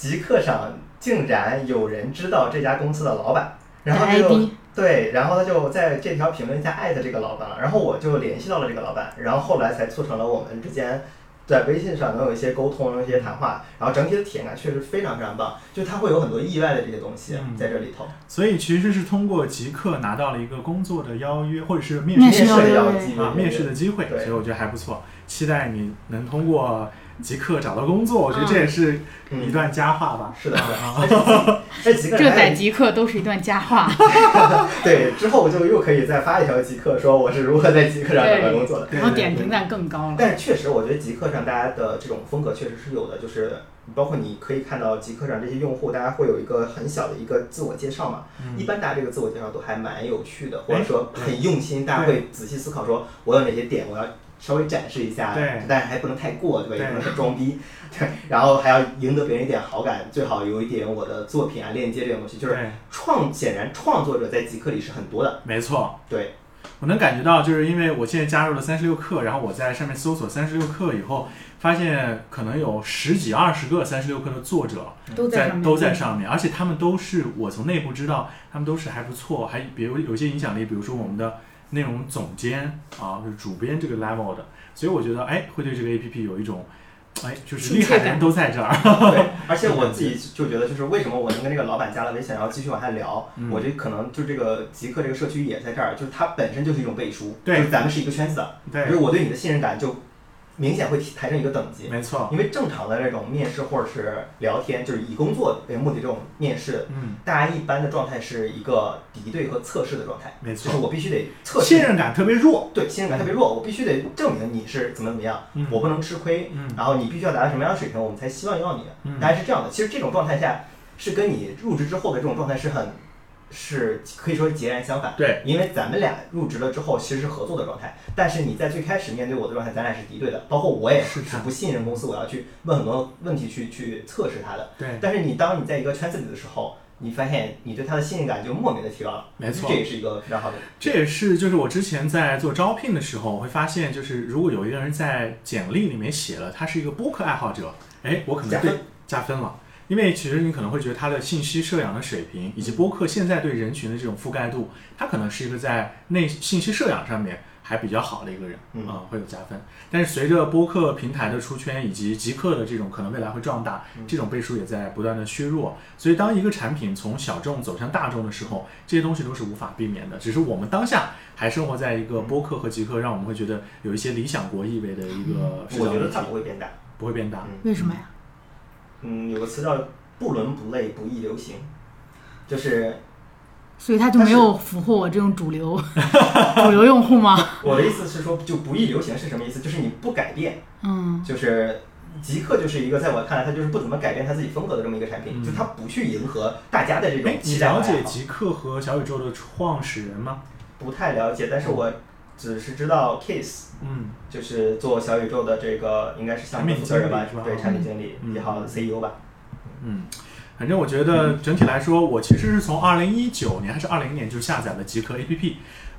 极客上竟然有人知道这家公司的老板，然后他就对，然后他就在这条评论下艾特这个老板了，然后我就联系到了这个老板，然后后来才促成了我们之间。在微信上能有一些沟通，有一些谈话，然后整体的体验感确实非常非常棒，就他会有很多意外的这些东西嗯在这里头。所以其实是通过极客拿到了一个工作的邀约，或者是面面试试的邀约啊面试的机会，所以我觉得还不错。期待你能通过极客找到工作，我觉得这也是一嗯，段佳话吧。是的，是的啊。这在极客都是一段佳话。对之后我就又可以再发一条极客，说我是如何在极客上找到工作的。然后点评赞更高了。但是确实，我觉得极客上大家的这种风格确实是有的，就是包括你可以看到极客上这些用户，大家会有一个很小的一个自我介绍嘛。一嗯般大家这个自我介绍都还蛮有趣的，或者哎说很用心，大家会仔细思考，说我有哪些点我要稍微展示一下，对但是还不能太过，对吧？也不能太装逼，对。然后还要赢得别人一点好感，最好有一点我的作品啊链接这种东西，就是，创显然创作者在极客里是很多的，没错。对，我能感觉到，就是因为我现在加入了三十六课，然后我在上面搜索三十六课以后，发现可能有十几二十个三十六课的作者在都在上面，都在上面，而且他们都是我从内部知道，他们都是还不错，还比如有些影响力，比如说我们的内容总监啊，就是主编这个 level 的，所以我觉得哎，会对这个 A P P 有一种哎，就是厉害的人都在这儿，对，而且我自己就觉得，就是为什么我能跟这个老板加了微信，然后继续往下聊，嗯。我觉得可能就这个极客这个社区也在这儿，就是它本身就是一种背书，对就是咱们是一个圈子的，对就是，我对你的信任感就明显会提抬升一个等级。没错，因为正常的这种面试或者是聊天，就是以工作为目的这种面试，嗯，大家一般的状态是一个敌对和测试的状态，没错。就是，我必须得测试。信任感特别弱，对信任感特别弱，我必须得证明你是怎么怎么样，嗯。我不能吃亏，嗯。然后你必须要达到什么样的水平，我们才希望要你。嗯。大概是这样的。其实这种状态下，是跟你入职之后的这种状态是很，是可以说是截然相反。对，因为咱们俩入职了之后其实是合作的状态，但是你在最开始面对我的状态，咱俩是敌对的。包括我也是的是不信任公司，我要去问很多问题去去测试它的。对，但是你当你在一个圈子里的时候，你发现你对他的信任感就莫名的提高了。没错这也是一个非常好的。这也是就是我之前在做招聘的时候，我会发现，就是如果有一个人在简历里面写了他是一个播客爱好者，哎，我可能对加分加分了。因为其实你可能会觉得他的信息摄养的水平，以及播客现在对人群的这种覆盖度，他可能是一个在内信息摄养上面还还比较好的一个人，嗯啊会有加分。但是随着播客平台的出圈以及极客的这种可能未来会壮大，嗯这种倍数也在不断的削弱。所以当一个产品从小众走向大众的时候，这些东西都是无法避免的。只是我们当下还生活在一个播客和极客，让我们会觉得有一些理想国意味的一个社交媒体我觉得它，不会变大。不会变大。嗯为什么呀？嗯，有个词叫不伦不类，不易流行，就是所以他就没有俘获我这种主流 主流用户吗？我的意思是说，就不易流行是什么意思？就是你不改变，嗯就是极客就是一个在我看来，它就是不怎么改变他自己风格的这么一个产品，嗯就它不去迎合大家的这哎种，你。了解极客和小宇宙的创始人吗？不太了解，但是我只是知道 Kiss，嗯。就是做小宇宙的这个应该是项目负责人吧产品经理是吧，对，产品经理嗯。也好 CEO 吧。嗯，反正我觉得整体来说，我其实是从二零一九年还是二零年就下载了极客 APP，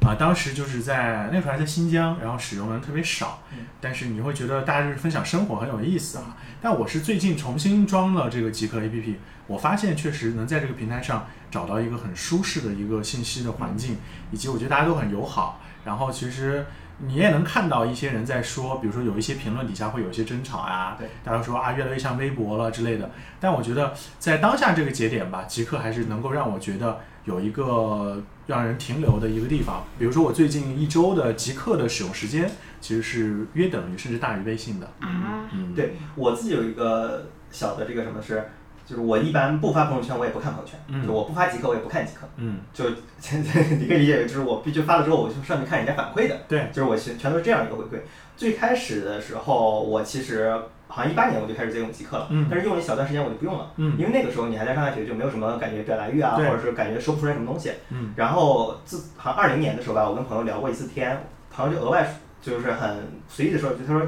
啊、当时就是在那时候还在新疆，然后使用的人特别少嗯，但是你会觉得大家就是分享生活很有意思啊。但我是最近重新装了这个极客 APP，我发现确实能在这个平台上找到一个很舒适的一个信息的环境，以及我觉得大家都很友好，然后其实。你也能看到一些人在说，比如说有一些评论底下会有一些争吵啊、对大家说啊越来越像微博了之类的。但我觉得在当下这个节点吧，极客还是能够让我觉得有一个让人停留的一个地方。比如说我最近一周的极客的使用时间其实是约等于甚至大于微信的。啊，嗯，对我自己有一个小的这个什么是，就是我一般不发朋友圈，我也不看朋友圈，嗯。就我不发极客，我也不看极客，嗯，就 你可以理解为就是我必须发了之后，我就上去看人家反馈的，对，就是我全全都是这样一个回馈。最开始的时候，我其实好像一八年我就开始在用极客了，嗯。但是用了一小段时间我就不用了，嗯。因为那个时候你还在上大学，就没有什么感觉表达欲啊，或者是感觉说不出来什么东西。嗯。然后自好像二零年的时候吧，我跟朋友聊过一次天，朋友就额外就是很随意的说，就他说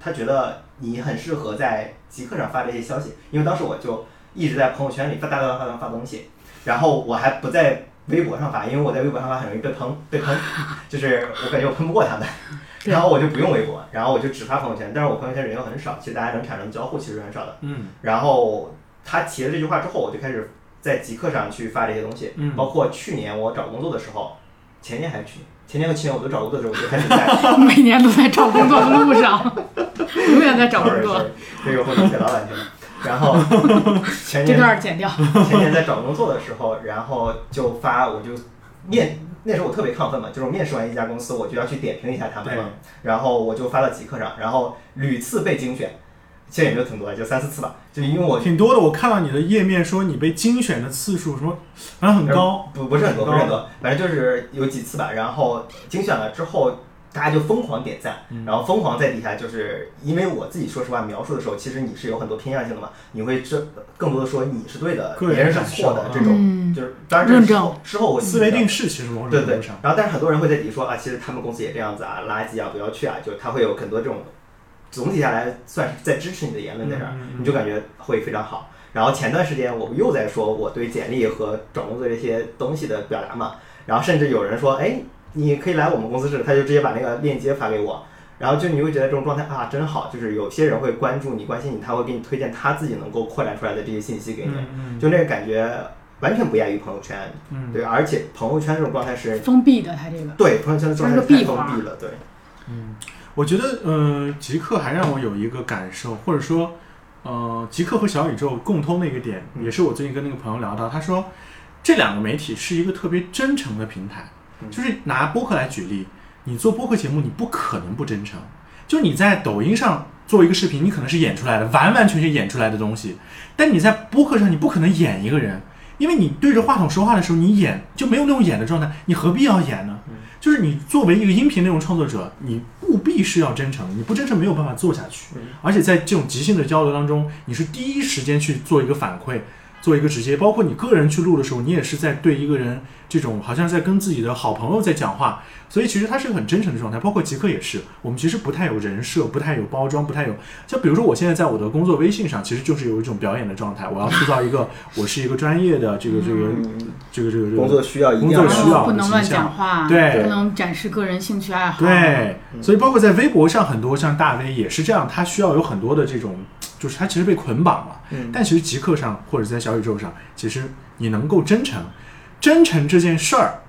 他觉得你很适合在极客上发这些消息，因为当时我就一直在朋友圈里发大大大大发东西，然后我还不在微博上发，因为我在微博上发很容易被喷，被喷，就是我感觉我喷不过他们。然后我就不用微博，然后我就只发朋友圈，但是我朋友圈人又很少，其实大家能产生交互其实很少的。嗯然后他提了这句话之后，我就开始在极客上去发这些东西，嗯包括去年我找工作的时候，前年还是去年，前年和去年我都找工作的时候，我就开始在 每年都在找工作的路上，永远在找工作。这个会给老板听的。然后前 这年段剪掉。前年在找工作的时候，然后就发我就面那时候我特别亢奋嘛，就是我面试完一家公司，我就要去点评一下他们嘛，然后我就发到极客上，然后屡次被精选，现在也没有挺多，就三四次吧，就因为我挺多的。我看到你的页面说你被精选的次数什么，反正很高。不不是很多，很高不是很多，反正就是有几次吧。然后精选了之后，大家就疯狂点赞，嗯。然后疯狂在底下，就是因为我自己说实话描述的时候，其实你是有很多偏向性的嘛，你会这更多的说你是对的，别人是错的这种，嗯，就是当然这是事后我思维定势。其实某种对对程度上，，然后但是很多人会在底下说啊，其实他们公司也这样子啊，垃圾啊，不要去啊，就他会有很多这种，总体下来算是在支持你的言论在这儿，你就感觉会非常好。然后前段时间我又在说我对简历和找工作这些东西的表达嘛，然后甚至有人说，哎，你可以来我们公司试，他就直接把那个链接发给我。然后就你会觉得这种状态啊真好，就是有些人会关注你、关心你，他会给你推荐他自己能够扩展出来的这些信息给你，嗯就那个感觉完全不亚于朋友圈，嗯对，而且朋友圈这种状态是封闭的，它这个。对，朋友圈的状态是封闭了，对，嗯，我觉得，呃，极客还让我有一个感受，或者说，呃，极客和小宇宙共通的一个点，嗯也是我最近跟那个朋友聊到，他说，这两个媒体是一个特别真诚的平台。嗯就是拿播客来举例，你做播客节目，你不可能不真诚。就你在抖音上做一个视频，你可能是演出来的，完完全全演出来的东西，但你在播客上，你不可能演一个人。因为你对着话筒说话的时候，你演就没有那种演的状态，你何必要演呢？嗯就是你作为一个音频内容创作者，你务必是要真诚，你不真诚没有办法做下去。嗯而且在这种即兴的交流当中，你是第一时间去做一个反馈，做一个直接，包括你个人去录的时候，你也是在对一个人这种好像在跟自己的好朋友在讲话，所以其实他是个很真诚的状态。包括极客也是，我们其实不太有人设，不太有包装，不太有。就比如说我现在在我的工作微信上，其实就是有一种表演的状态，我要塑造一个 我是一个专业的这个这个嗯这个这个这个工作需要工作需要不能乱讲话，对不能展示个人兴趣爱好。对，嗯所以包括在微博上，很多像大 V 也是这样，他需要有很多的这种，就是他其实被捆绑了。嗯但其实极客上或者在小宇宙上，其实你能够真诚，真诚这件事儿，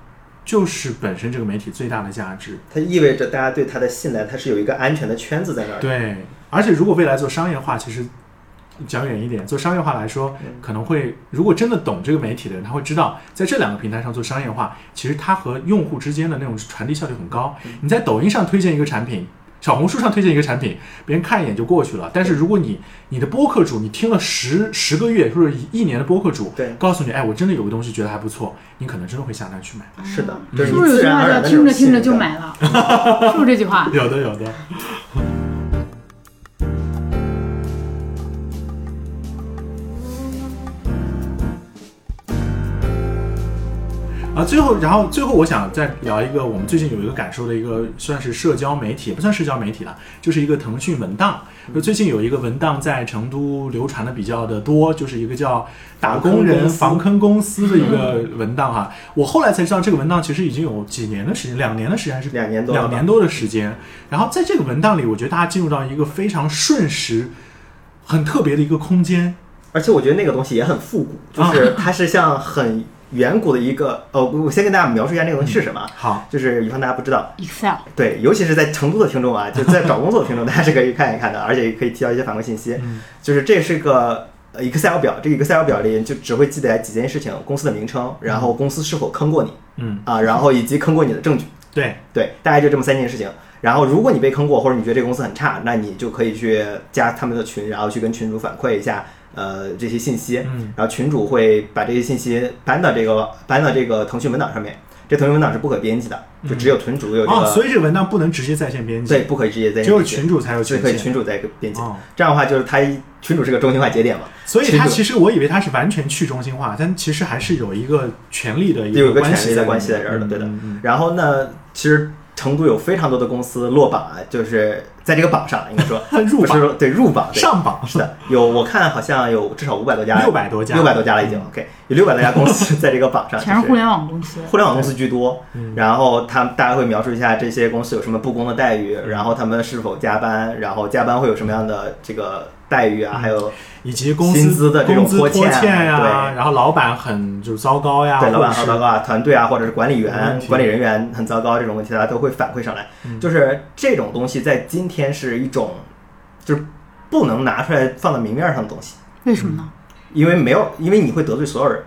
就是本身这个媒体最大的价值。它意味着大家对它的信赖，它是有一个安全的圈子在那儿。对，而且如果未来做商业化，其实讲远一点，做商业化来说，嗯可能会如果真的懂这个媒体的人，他会知道，在这两个平台上做商业化，其实它和用户之间的那种传递效率很高。嗯你在抖音上推荐一个产品。小红书上推荐一个产品，别人看一眼就过去了。但是如果你你的播客主，你听了十十个月或者一年的播客主，对告诉你，哎，我真的有个东西觉得还不错，你可能真的会下单去买。是的，是是不是有句你自然话叫而然的听着听着就买了？是不是这句话？有的，有的。啊，最后，然后最后，我想再聊一个我们最近有一个感受的一个，算是社交媒体，也不算社交媒体了，就是一个腾讯文档。就最近有一个文档在成都流传的比较的多，就是一个叫“打工人防坑公司”的一个文档哈。我后来才知道，这个文档其实已经有几年的时间，两年的时间还是两年多两年多的时间。然后在这个文档里，我觉得大家进入到一个非常瞬时、很特别的一个空间。而且我觉得那个东西也很复古，啊就是它是像很远古的一个呃，我我先跟大家描述一下那个东西是什么，好，就是以防大家不知道，Excel。对，尤其是在成都的听众啊，就在找工作的听众，大家是可以看一看的，而且也可以提交一些反馈信息。嗯。就是这是个呃 Excel 表，这个 Excel 表里就只会记载几件事情：公司的名称，然后公司是否坑过你嗯，啊，然后以及坑过你的证据。对，对，大概就这么三件事情。然后，如果你被坑过，或者你觉得这个公司很差，那你就可以去加他们的群，然后去跟群主反馈一下，呃，这些信息。嗯然后群主会把这些信息搬到这个搬到这个腾讯文档上面。这腾讯文档是不可编辑的，就只有群主有这个，哦，所以这个文档不能直接在线编辑，对，不可以直接在线只有群主才有就权限。可以群主在编辑。哦，这样的话，就是他群主是个中心化节点嘛，所以群主它其实我以为它是完全去中心化，但其实还是有一个权力的一有一个关系在权力的关系在这儿的，对的。嗯嗯然后呢，其实成都有非常多的公司落榜啊，就是在这个榜上，应该说。嗯入榜。对入榜，对。上榜。是的，有我看好像有至少五百多家，六百多家。六百多家了已经。OK，有六百多家公司在这个榜上，全是互联网公司。互联网公司居多。嗯。然后他们大家会描述一下这些公司有什么不公的待遇，然后他们是否加班，然后加班会有什么样的这个待遇啊，嗯。还有以及公司薪资的这种拖欠欠呀，对。然后老板很就是糟糕呀，对老板或者是好糟糕啊，团队啊，或者是管理员、管理人员很糟糕这种问题，大家都会反馈上来。嗯。就是这种东西在今天是一种，就是不能拿出来放到明面上的东西，为什么呢？因为没有，因为你会得罪所有人，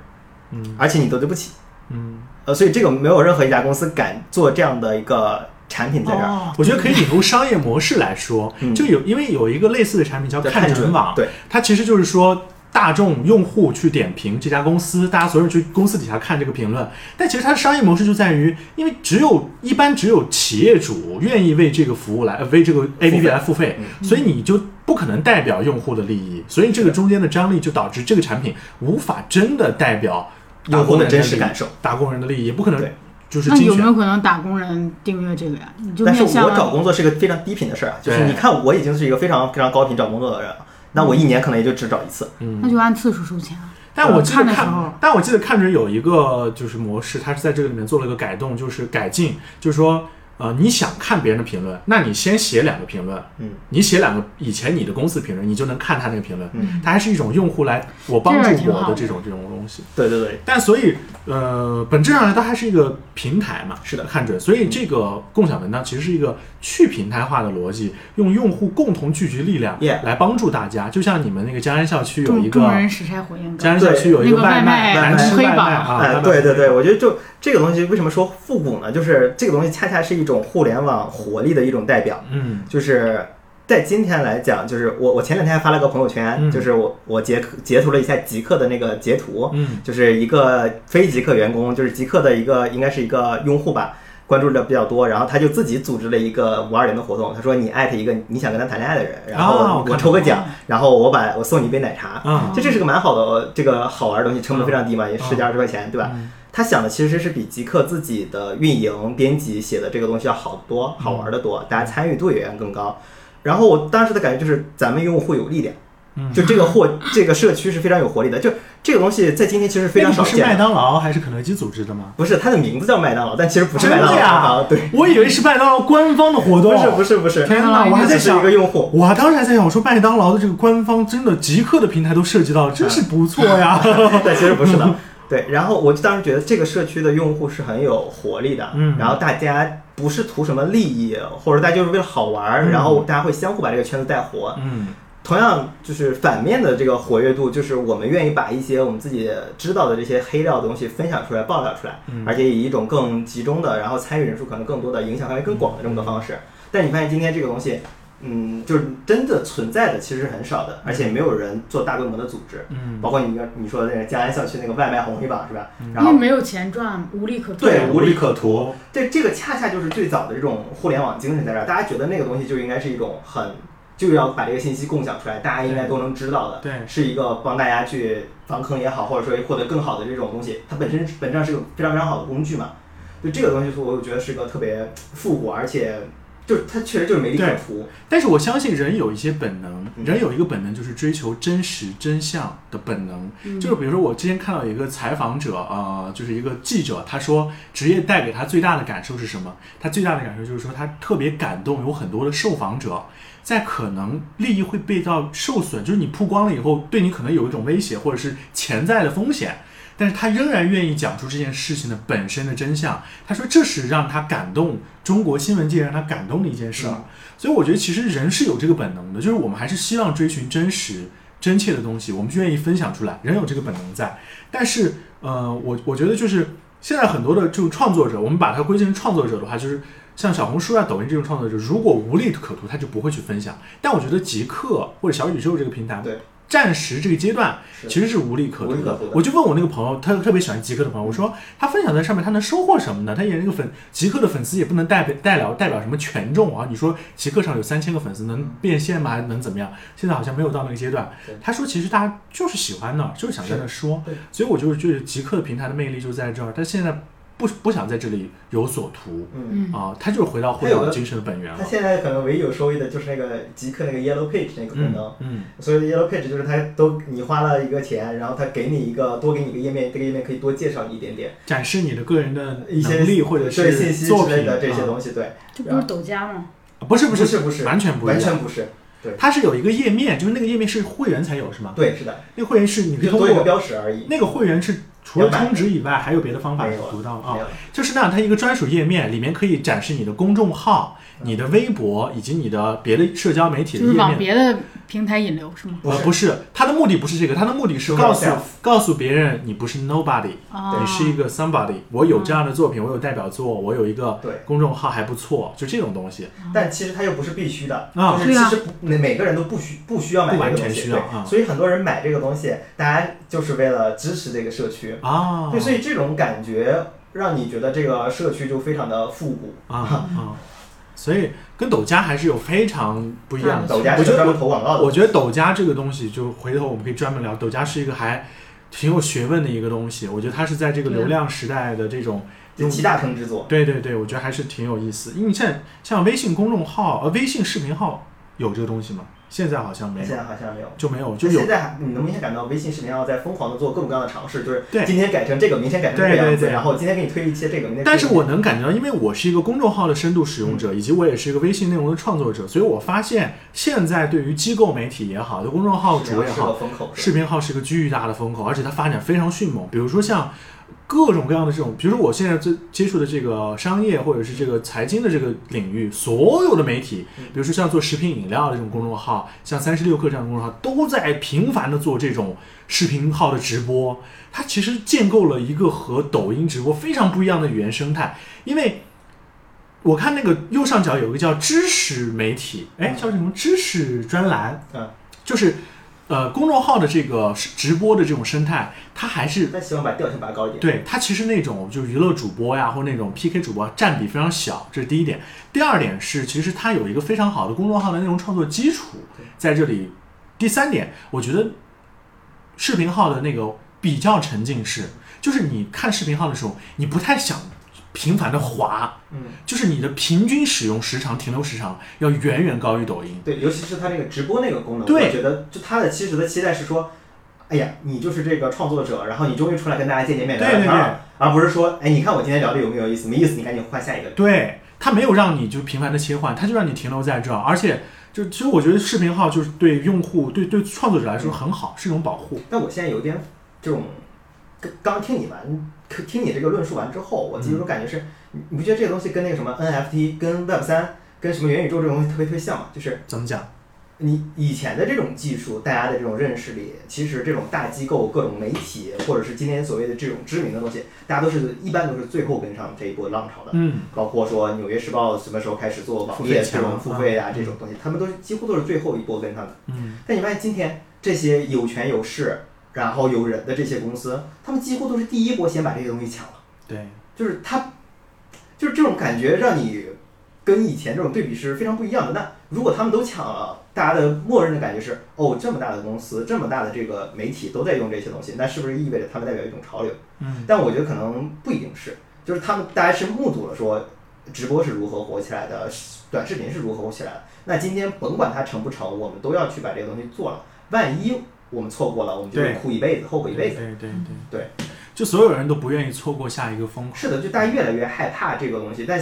嗯。而且你得罪不起。嗯，呃，所以这个没有任何一家公司敢做这样的一个产品在这儿。哦，我觉得可以引入商业模式来说，嗯。就有因为有一个类似的产品叫叫看准网，对，它其实就是说大众用户去点评这家公司，大家所有人去公司底下看这个评论。但其实它的商业模式就在于，因为只有一般只有企业主愿意为这个服务来呃为这个 APP 来付费，所以你就不可能代表用户的利益，所以这个中间的张力就导致这个产品无法真的代表打用户的工人利益真实感受，打工人的利益，也不可能对就是精选那有没有可能打工人订阅这个呀？你就但是我找工作是一个非常低频的事儿啊，就是你看我已经是一个非常非常高频找工作的人了，那我一年可能也就只找一次。那就按次数收钱啊。但我记得看但我记得看着有一个就是模式，它是在这个里面做了一个改动，就是改进，就是说，呃，你想看别人的评论，那你先写两个评论，嗯，你写两个以前你的公司评论，你就能看他那个评论，嗯它还是一种用户来我帮助我的这种这种东西。对对对，但所以，呃，本质上来它还是一个平台嘛，是的看准。所以这个共享文档其实是一个去平台化的逻辑，用用户共同聚集力量来帮助大家。就像你们那个江安校区有一个人拾柴火焰。江安校区有一个外外卖难吃外卖啊，对对对，我觉得就这个东西为什么说复古呢？就是这个东西恰恰是一种互联网活力的一种代表。嗯就是在今天来讲，就是我我前两天还发了个朋友圈，嗯就是我我截截图了一下极客的那个截图，嗯就是一个非极客员工，就是极客的一个应该是一个用户吧。关注的比较多，然后他就自己组织了一个五二零的活动。他说：“你艾特一个你想跟他谈恋爱的人，然哦后我抽个奖然后我把我送你一杯奶茶。啊就这是个蛮好的这个好玩的东西，成本非常低嘛，也十几二十块钱，对吧？嗯他想的其实是比极客自己的运营编辑写的这个东西要好得多，好玩的多，大家参与度也更高。然后我当时的感觉就是，咱们用户有力量，嗯就这个货，这个社区是非常有活力的。就这个东西在今天其实非常少见是麦。当劳还是肯德基组织的吗？不是，它的名字叫麦当劳，但其实不是麦当劳。对，我以为是麦当劳官方的活动。不是不是不是，天哪，我还在想一个，用户。我当时还在想，我说麦当劳的这个官方真的极客的平台都涉及到了，真是不错呀。但其实不是的。对，然后我就当时觉得这个社区的用户是很有活力的，嗯然后大家不是图什么利益，或者大家就是为了好玩儿，嗯然后大家会相互把这个圈子带活。嗯同样，就是反面的这个活跃度，就是我们愿意把一些我们自己知道的这些黑料的东西分享出来、爆料出来，嗯而且以一种更集中的，然后参与人数可能更多的、影响范围更广的这么个方式。但你发现今天这个东西，嗯，就是真的存在的其实是很少的，而且没有人做大规模的组织。嗯包括你刚你说的那个江安校区那个外卖红黑榜是吧？然后没有钱赚，无利可图。对无利可图。对这个恰恰就是最早的这种互联网精神在这儿，大家觉得那个东西就应该是一种很就要把这个信息共享出来，大家应该都能知道的，对是一个帮大家去防坑也好，或者说获得更好的这种东西，它本身本质上是个非常非常好的工具嘛。就这个东西，我觉得是个特别复古，而且就是他确实就是没利可对图。但是我相信人有一些本能，嗯人有一个本能就是追求真实真相的本能。嗯就是比如说我之前看到一个采访者，呃，就是一个记者，他说职业带给他最大的感受是什么？他最大的感受就是说他特别感动，有很多的受访者在可能利益会被到受损，就是你曝光了以后，对你可能有一种威胁或者是潜在的风险。但是他仍然愿意讲出这件事情的本身的真相。他说这是让他感动中国新闻界让他感动的一件事儿。嗯所以我觉得其实人是有这个本能的，就是我们还是希望追寻真实、真切的东西，我们就愿意分享出来，人有这个本能在。但是，呃，我我觉得就是现在很多的这种创作者，我们把它归结成创作者的话，就是像小红书啊、抖音这种创作者，如果无利可图，他就不会去分享。但我觉得极客或者小宇宙这个平台，对，暂时这个阶段其实是无利可图的。我就问我那个朋友，他特别喜欢极客的朋友，我说他分享在上面，他能收获什么呢？他也那个粉极客的粉丝也不能代表代表代表什么权重啊。你说极客上有三千个粉丝，能变现吗？还能怎么样？现在好像没有到那个阶段。他说其实大家就是喜欢那儿，就是想在那儿说，所以我就觉得极客的平台的魅力就在这儿。他现在不不想在这里有所图嗯，嗯，啊，他就是回到互联网精神的本源了。他现在可能唯一有收益的就是那个极客那个 Yellow Page 那个功嗯能。嗯所以 Yellow Page 就是他都你花了一个钱，然后他给你一个多给你一个页面，这个页面可以多介绍你一点点展示你的个人的一些能力或者对信息作品之类的这些啊东西，对，这不是抖加吗？啊不是不是不是不是完全不是，完全不是，对它是有一个页面，就是那个页面是会员才有是吗？对，是的，那个会员是你可以通就多一个过标识而已，那个会员是除了充值以外，还有别的方法读到啊就是那样，它一个专属页面里面可以展示你的公众号、你的微博以及你的别的社交媒体就是往的页面。别的平台引流是吗？呃，不是，他的目的不是这个，他的目的是告诉 yourself 告诉别人你不是 nobody，啊，你是一个 somebody。我有这样的作品，我有代表作，我有一个对公众号还不错，就这种东西。但其实它又不是必须的，啊就是其实不每每个人都不需不需要买这不完全个东西，对需要啊所以很多人买这个东西，大家就是为了支持这个社区，啊，对，所以这种感觉让你觉得这个社区就非常的复古。啊啊，所以跟抖加还是有非常不一样的。抖加我觉得我是专门投广告的，我觉得抖加这个东西，就回头我们可以专门聊。抖加是一个还挺有学问的一个东西，我觉得它是在这个流量时代的这种就集大成之作。对对对，我觉得还是挺有意思。因为你像像微信公众号、呃微信视频号有这个东西吗？现在好像没有，现在好像没有。就没有，就有。现在还你能明显感到微信视频号在疯狂的做各种各样的尝试，就是对。今天改成这个，明天改成这个样子，对对对。然后今天给你推一些这个，明天但是我能感觉到，因为我是一个公众号的深度使用者，以及我也是一个微信内容的创作者，所以我发现现在对于机构媒体也好，就公众号主也好，视频号是个巨大的风口，而且它发展非常迅猛。比如说像各种各样的这种，比如说我现在最接触的这个商业或者是这个财经的这个领域，所有的媒体，比如说像做食品饮料的这种公众号，像三十六氪这样的公众号，都在频繁的做这种视频号的直播。它其实建构了一个和抖音直播非常不一样的语言生态，因为。我看那个右上角有一个叫知识媒体，哎，叫什么知识专栏？嗯，就是呃，公众号的这个直播的这种生态，它还是但希望把调性拔高一点。对它其实那种就是娱乐主播呀，或那种 PK 主播占比非常小，这是第一点。第二点是，其实它有一个非常好的公众号的内容创作基础在这里。第三点，我觉得视频号的那个比较沉浸式，就是你看视频号的时候，你不太想频繁的滑，嗯，就是你的平均使用时长、停留时长要远远高于抖音。对，尤其是它这个直播那个功能，对我觉得就它的其实的期待是说，哎呀，你就是这个创作者，然后你终于出来跟大家见见面聊对对聊天了，而不是说，哎，你看我今天聊的有没有意思？没意思，你赶紧换下一个。对，它没有让你就频繁的切换，它就让你停留在这儿，而且就其实我觉得视频号就是对用户、对对创作者来说很好，是一种保护。但我现在有点这种刚刚听你完，听你这个论述完之后，我其实有感觉是，你你不觉得这个东西跟那个什么 NFT、跟 Web 三、跟什么元宇宙这种东西特别特别像吗？就是怎么讲？你以前的这种技术，大家的这种认识里，其实这种大机构、各种媒体，或者是今天所谓的这种知名的东西，大家都是一般都是最后跟上这一波浪潮的。嗯，包括说《纽约时报》什么时候开始做网页这种付费啊嗯这种东西，他们都是几乎都是最后一波跟上的。嗯，但你发现今天这些有权有势，然后有人的这些公司，他们几乎都是第一波先把这些东西抢了。对，就是他，就是这种感觉让你跟以前这种对比是非常不一样的。那如果他们都抢了，大家的默认的感觉是，哦，这么大的公司，这么大的这个媒体都在用这些东西，那是不是意味着他们代表一种潮流？嗯，但我觉得可能不一定是，就是他们大家是目睹了说直播是如何火起来的，短视频是如何火起来的。那今天甭管它成不成，我们都要去把这个东西做了。万一我们错过了，我们就会哭一辈子，后悔一辈子。对对对对，就所有人都不愿意错过下一个风口。是的，就大家越来越害怕这个东西，但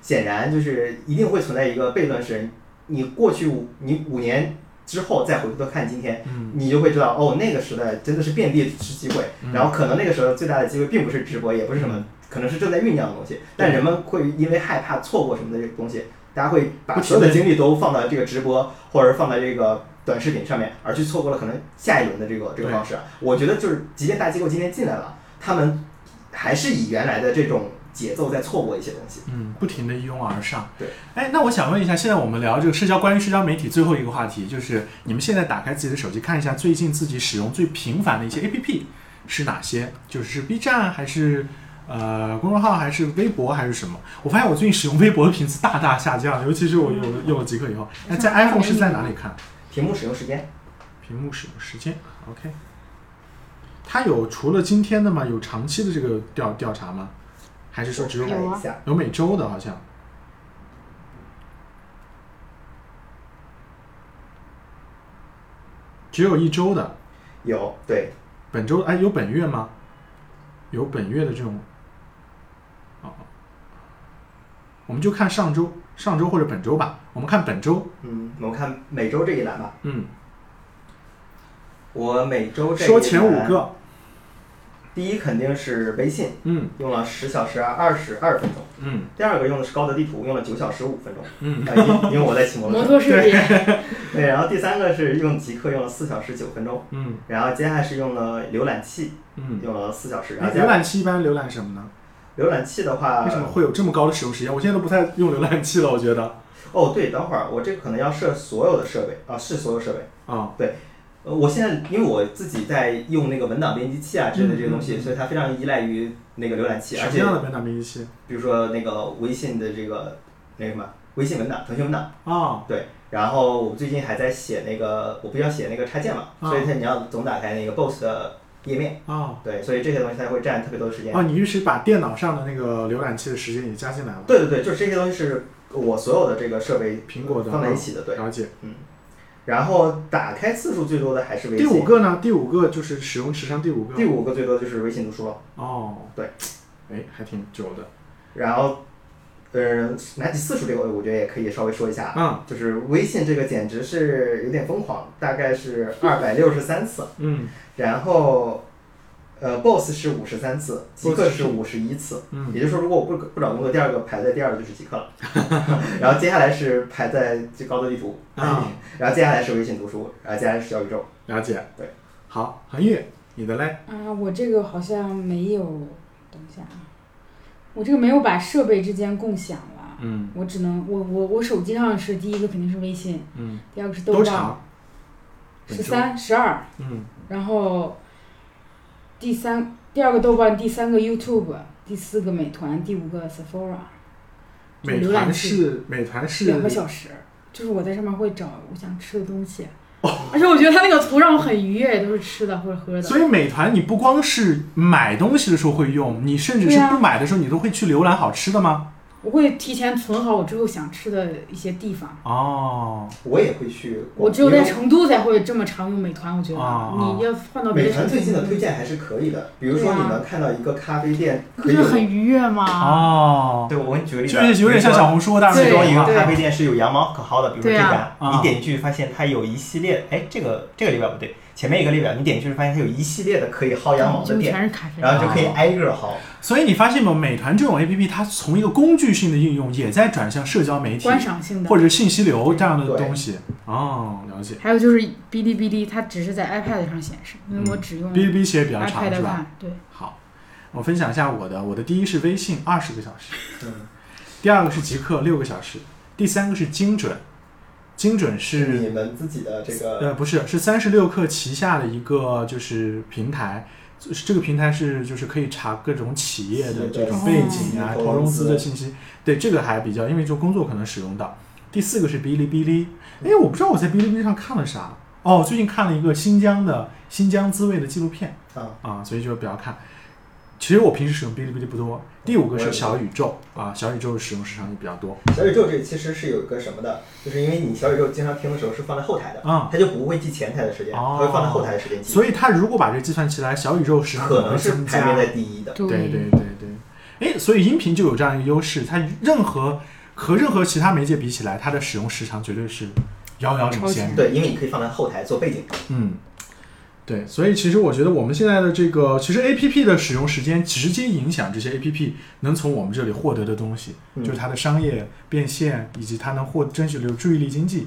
显然就是一定会存在一个悖论是，你过去五你五年之后再回头看今天，嗯。你就会知道哦，那个时代真的是遍地是机会，嗯。然后可能那个时候最大的机会并不是直播，也不是什么，可能是正在酝酿的东西，但人们会因为害怕错过什么的这个东西，大家会把所有的精力都放到这个直播或者放在这个。短视频上面，而去错过了可能下一轮的这个这个方式啊，我觉得就是，即便大机构今天进来了，他们还是以原来的这种节奏在错过一些东西。嗯，不停的一拥而上。对，哎，那我想问一下，现在我们聊这个社交，关于社交媒体最后一个话题，就是你们现在打开自己的手机看一下，最近自己使用最频繁的一些 APP 是哪些？就是 B 站还是呃公众号还是微博还是什么？我发现我最近使用微博的频次大大下降，尤其是我有了用了极客以后。那在 iPhone 是在哪里看？屏幕使用时间，屏幕使用时间，OK。它有除了今天的吗？有长期的这个调调查吗？还是说只有有每周的？好像只有一周的，有对，本周哎有本月吗？有本月的这种，哦，我们就看上周、上周或者本周吧。我们看本周，嗯，我们看每周这一栏吧。嗯，我每周这一说前五，个，第一肯定是微信，嗯用了十小时二十二分钟。嗯第二个用的是高德地图，用了九小时五分钟。嗯啊，因 因为我在骑摩托车。摩托世界，对，然后第三个是用极客，用了四小时九分钟。嗯然后接下来是用了浏览器，嗯。用了四小时。浏览器一般浏览什么呢？浏览器的话，为什么会有这么高的使用时间？我现在都不太用浏览器了，我觉得。哦，对，等会儿我这个可能要设所有的设备啊，是所有设备。啊、呃，我现在因为我自己在用那个文档编辑器啊之类的这些东西，嗯嗯嗯所以它非常依赖于那个浏览器，而且什么样的文档编辑器？比如说那个微信的这个那什么微信文档、腾讯文档，哦，对。然后我最近还在写那个，我不是要写那个插件嘛，啊所以它你要总打开那个 BOSS 的页面，哦，对，所以这些东西它会占特别多的时间。哦，你于是把电脑上的那个浏览器的时间也加进来了。对对对，就是这些东西是我所有的这个设备苹果的放在一起的，对。了解。嗯然后打开次数最多的还是微信第，五个呢？第五个就是使用时长第五个。第五个最多就是微信读书了。哦，对，哎，还挺久的。然后，呃，拿起次数这个，我觉得也可以稍微说一下啊，嗯。就是微信这个简直是有点疯狂，大概是二百六十三次，嗯。然后，呃，BOSS 是五十三次，极客是是五十一次，嗯。也就是说，如果我不不找工作，第二个排在第二的就是极客了，然后接下来是排在最高的地图，啊，然后接下来是微信读书，然后接下来是小宇宙，了解。对，好，韩玉，你的嘞？啊，我这个好像没有，等一下啊，我这个没有把设备之间共享了，嗯。我只能我我我手机上是第一个肯定是微信，嗯，第二个是豆瓣。十三、十二，嗯。然后第三第二个豆瓣，第三个 YouTube，第四个美团，第五个 Sephora，美浏览团器是美团是两个小时，就是我在上面会找我想吃的东西，而且我觉得它那个图让我很愉悦，都是吃的或者喝的。所以美团你不光是买东西的时候会用，你甚至是不买的时候，你都会去浏览好吃的吗？我会提前存好我之后想吃的一些地方。哦，我也会去，我只有在成都才会这么常用美团，我觉得、啊。你要换到别美团最近的推荐还是可以的，比如说你能看到一个咖啡店不可以有，是很愉悦吗？哦，对，我给你举个例子就啊，是有点像小红书但是其中一个咖啡店是有羊毛可薅的，比如说这家，啊。你点进去发现它有一系列，哎，这个这个礼拜不对，前面一个列表，你点进去发现它有一系列的可以薅羊毛的就店。然后就可以哦挨个薅。所以你发现没有，美团这种 A P P 它从一个工具性的应用，也在转向社交媒体观赏性的，或者信息流这样的东西。哦，了解。还有就是哔哩哔哩，它只是在 iPad 上显示，因为我只用哔哩哔哩其实比较长是吧？对，好，我分享一下我的，我的第一是微信二十个小时，嗯，第二个是极客六个小时，第三个是精准，精准是是你们自己的这个呃不是是三十六氪旗下的一个就是平台。就是这个平台是就是可以查各种企业的这种背景啊、哦投融资的信息，对这个还比较，因为就工作可能使用到。第四个是哔哩哔哩，哎，我不知道我在哔哩哔哩上看了啥哦，最近看了一个新疆的新疆滋味的纪录片，啊，啊，所以就比较看。其实我平时使用哔哩哔哩不多。第五个是小宇宙啊，小宇宙使用时长也比较多小宇宙这其实是有个什么的，就是因为你小宇宙经常听的时候是放在后台的，啊，它就不会记前台的时间，哦它会放在后台的时间记，所以它如果把这计算起来，小宇宙时长可能是。排名在第一的。对对对对，哎，所以音频就有这样一个优势，它任何和任何其他媒介比起来，它的使用时长绝对是遥遥领先。对，因为你可以放在后台做背景。嗯，对，所以其实我觉得我们现在的这个，其实 A P P 的使用时间直接影响这些 A P P 能从我们这里获得的东西，嗯就是它的商业变现以及它能获争取的注意力经济。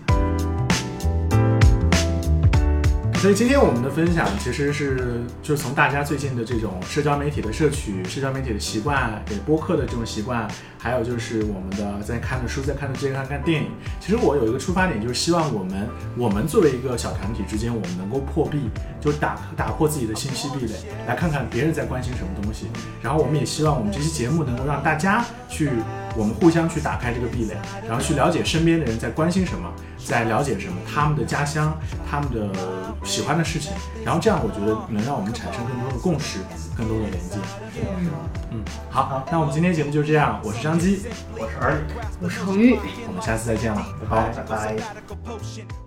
所以今天我们的分享其实是就是从大家最近的这种社交媒体的摄取、社交媒体的习惯、给播客的这种习惯，还有就是我们的在看的书、在看的这些看看电影。其实我有一个出发点，就是希望我们我们作为一个小团体之间，我们能够破壁，就打打破自己的信息壁垒，来看看别人在关心什么东西。然后我们也希望我们这期节目能够让大家去，我们互相去打开这个壁垒，然后去了解身边的人在关心什么，在了解什么，他们的家乡，他们的喜欢的事情。然后这样，我觉得能让我们产生更多的共识，更多的连接。嗯，好，那我们今天节目就这样，我是张基，我是儿女，我是红玉。我们下次再见了，拜拜好，。拜拜。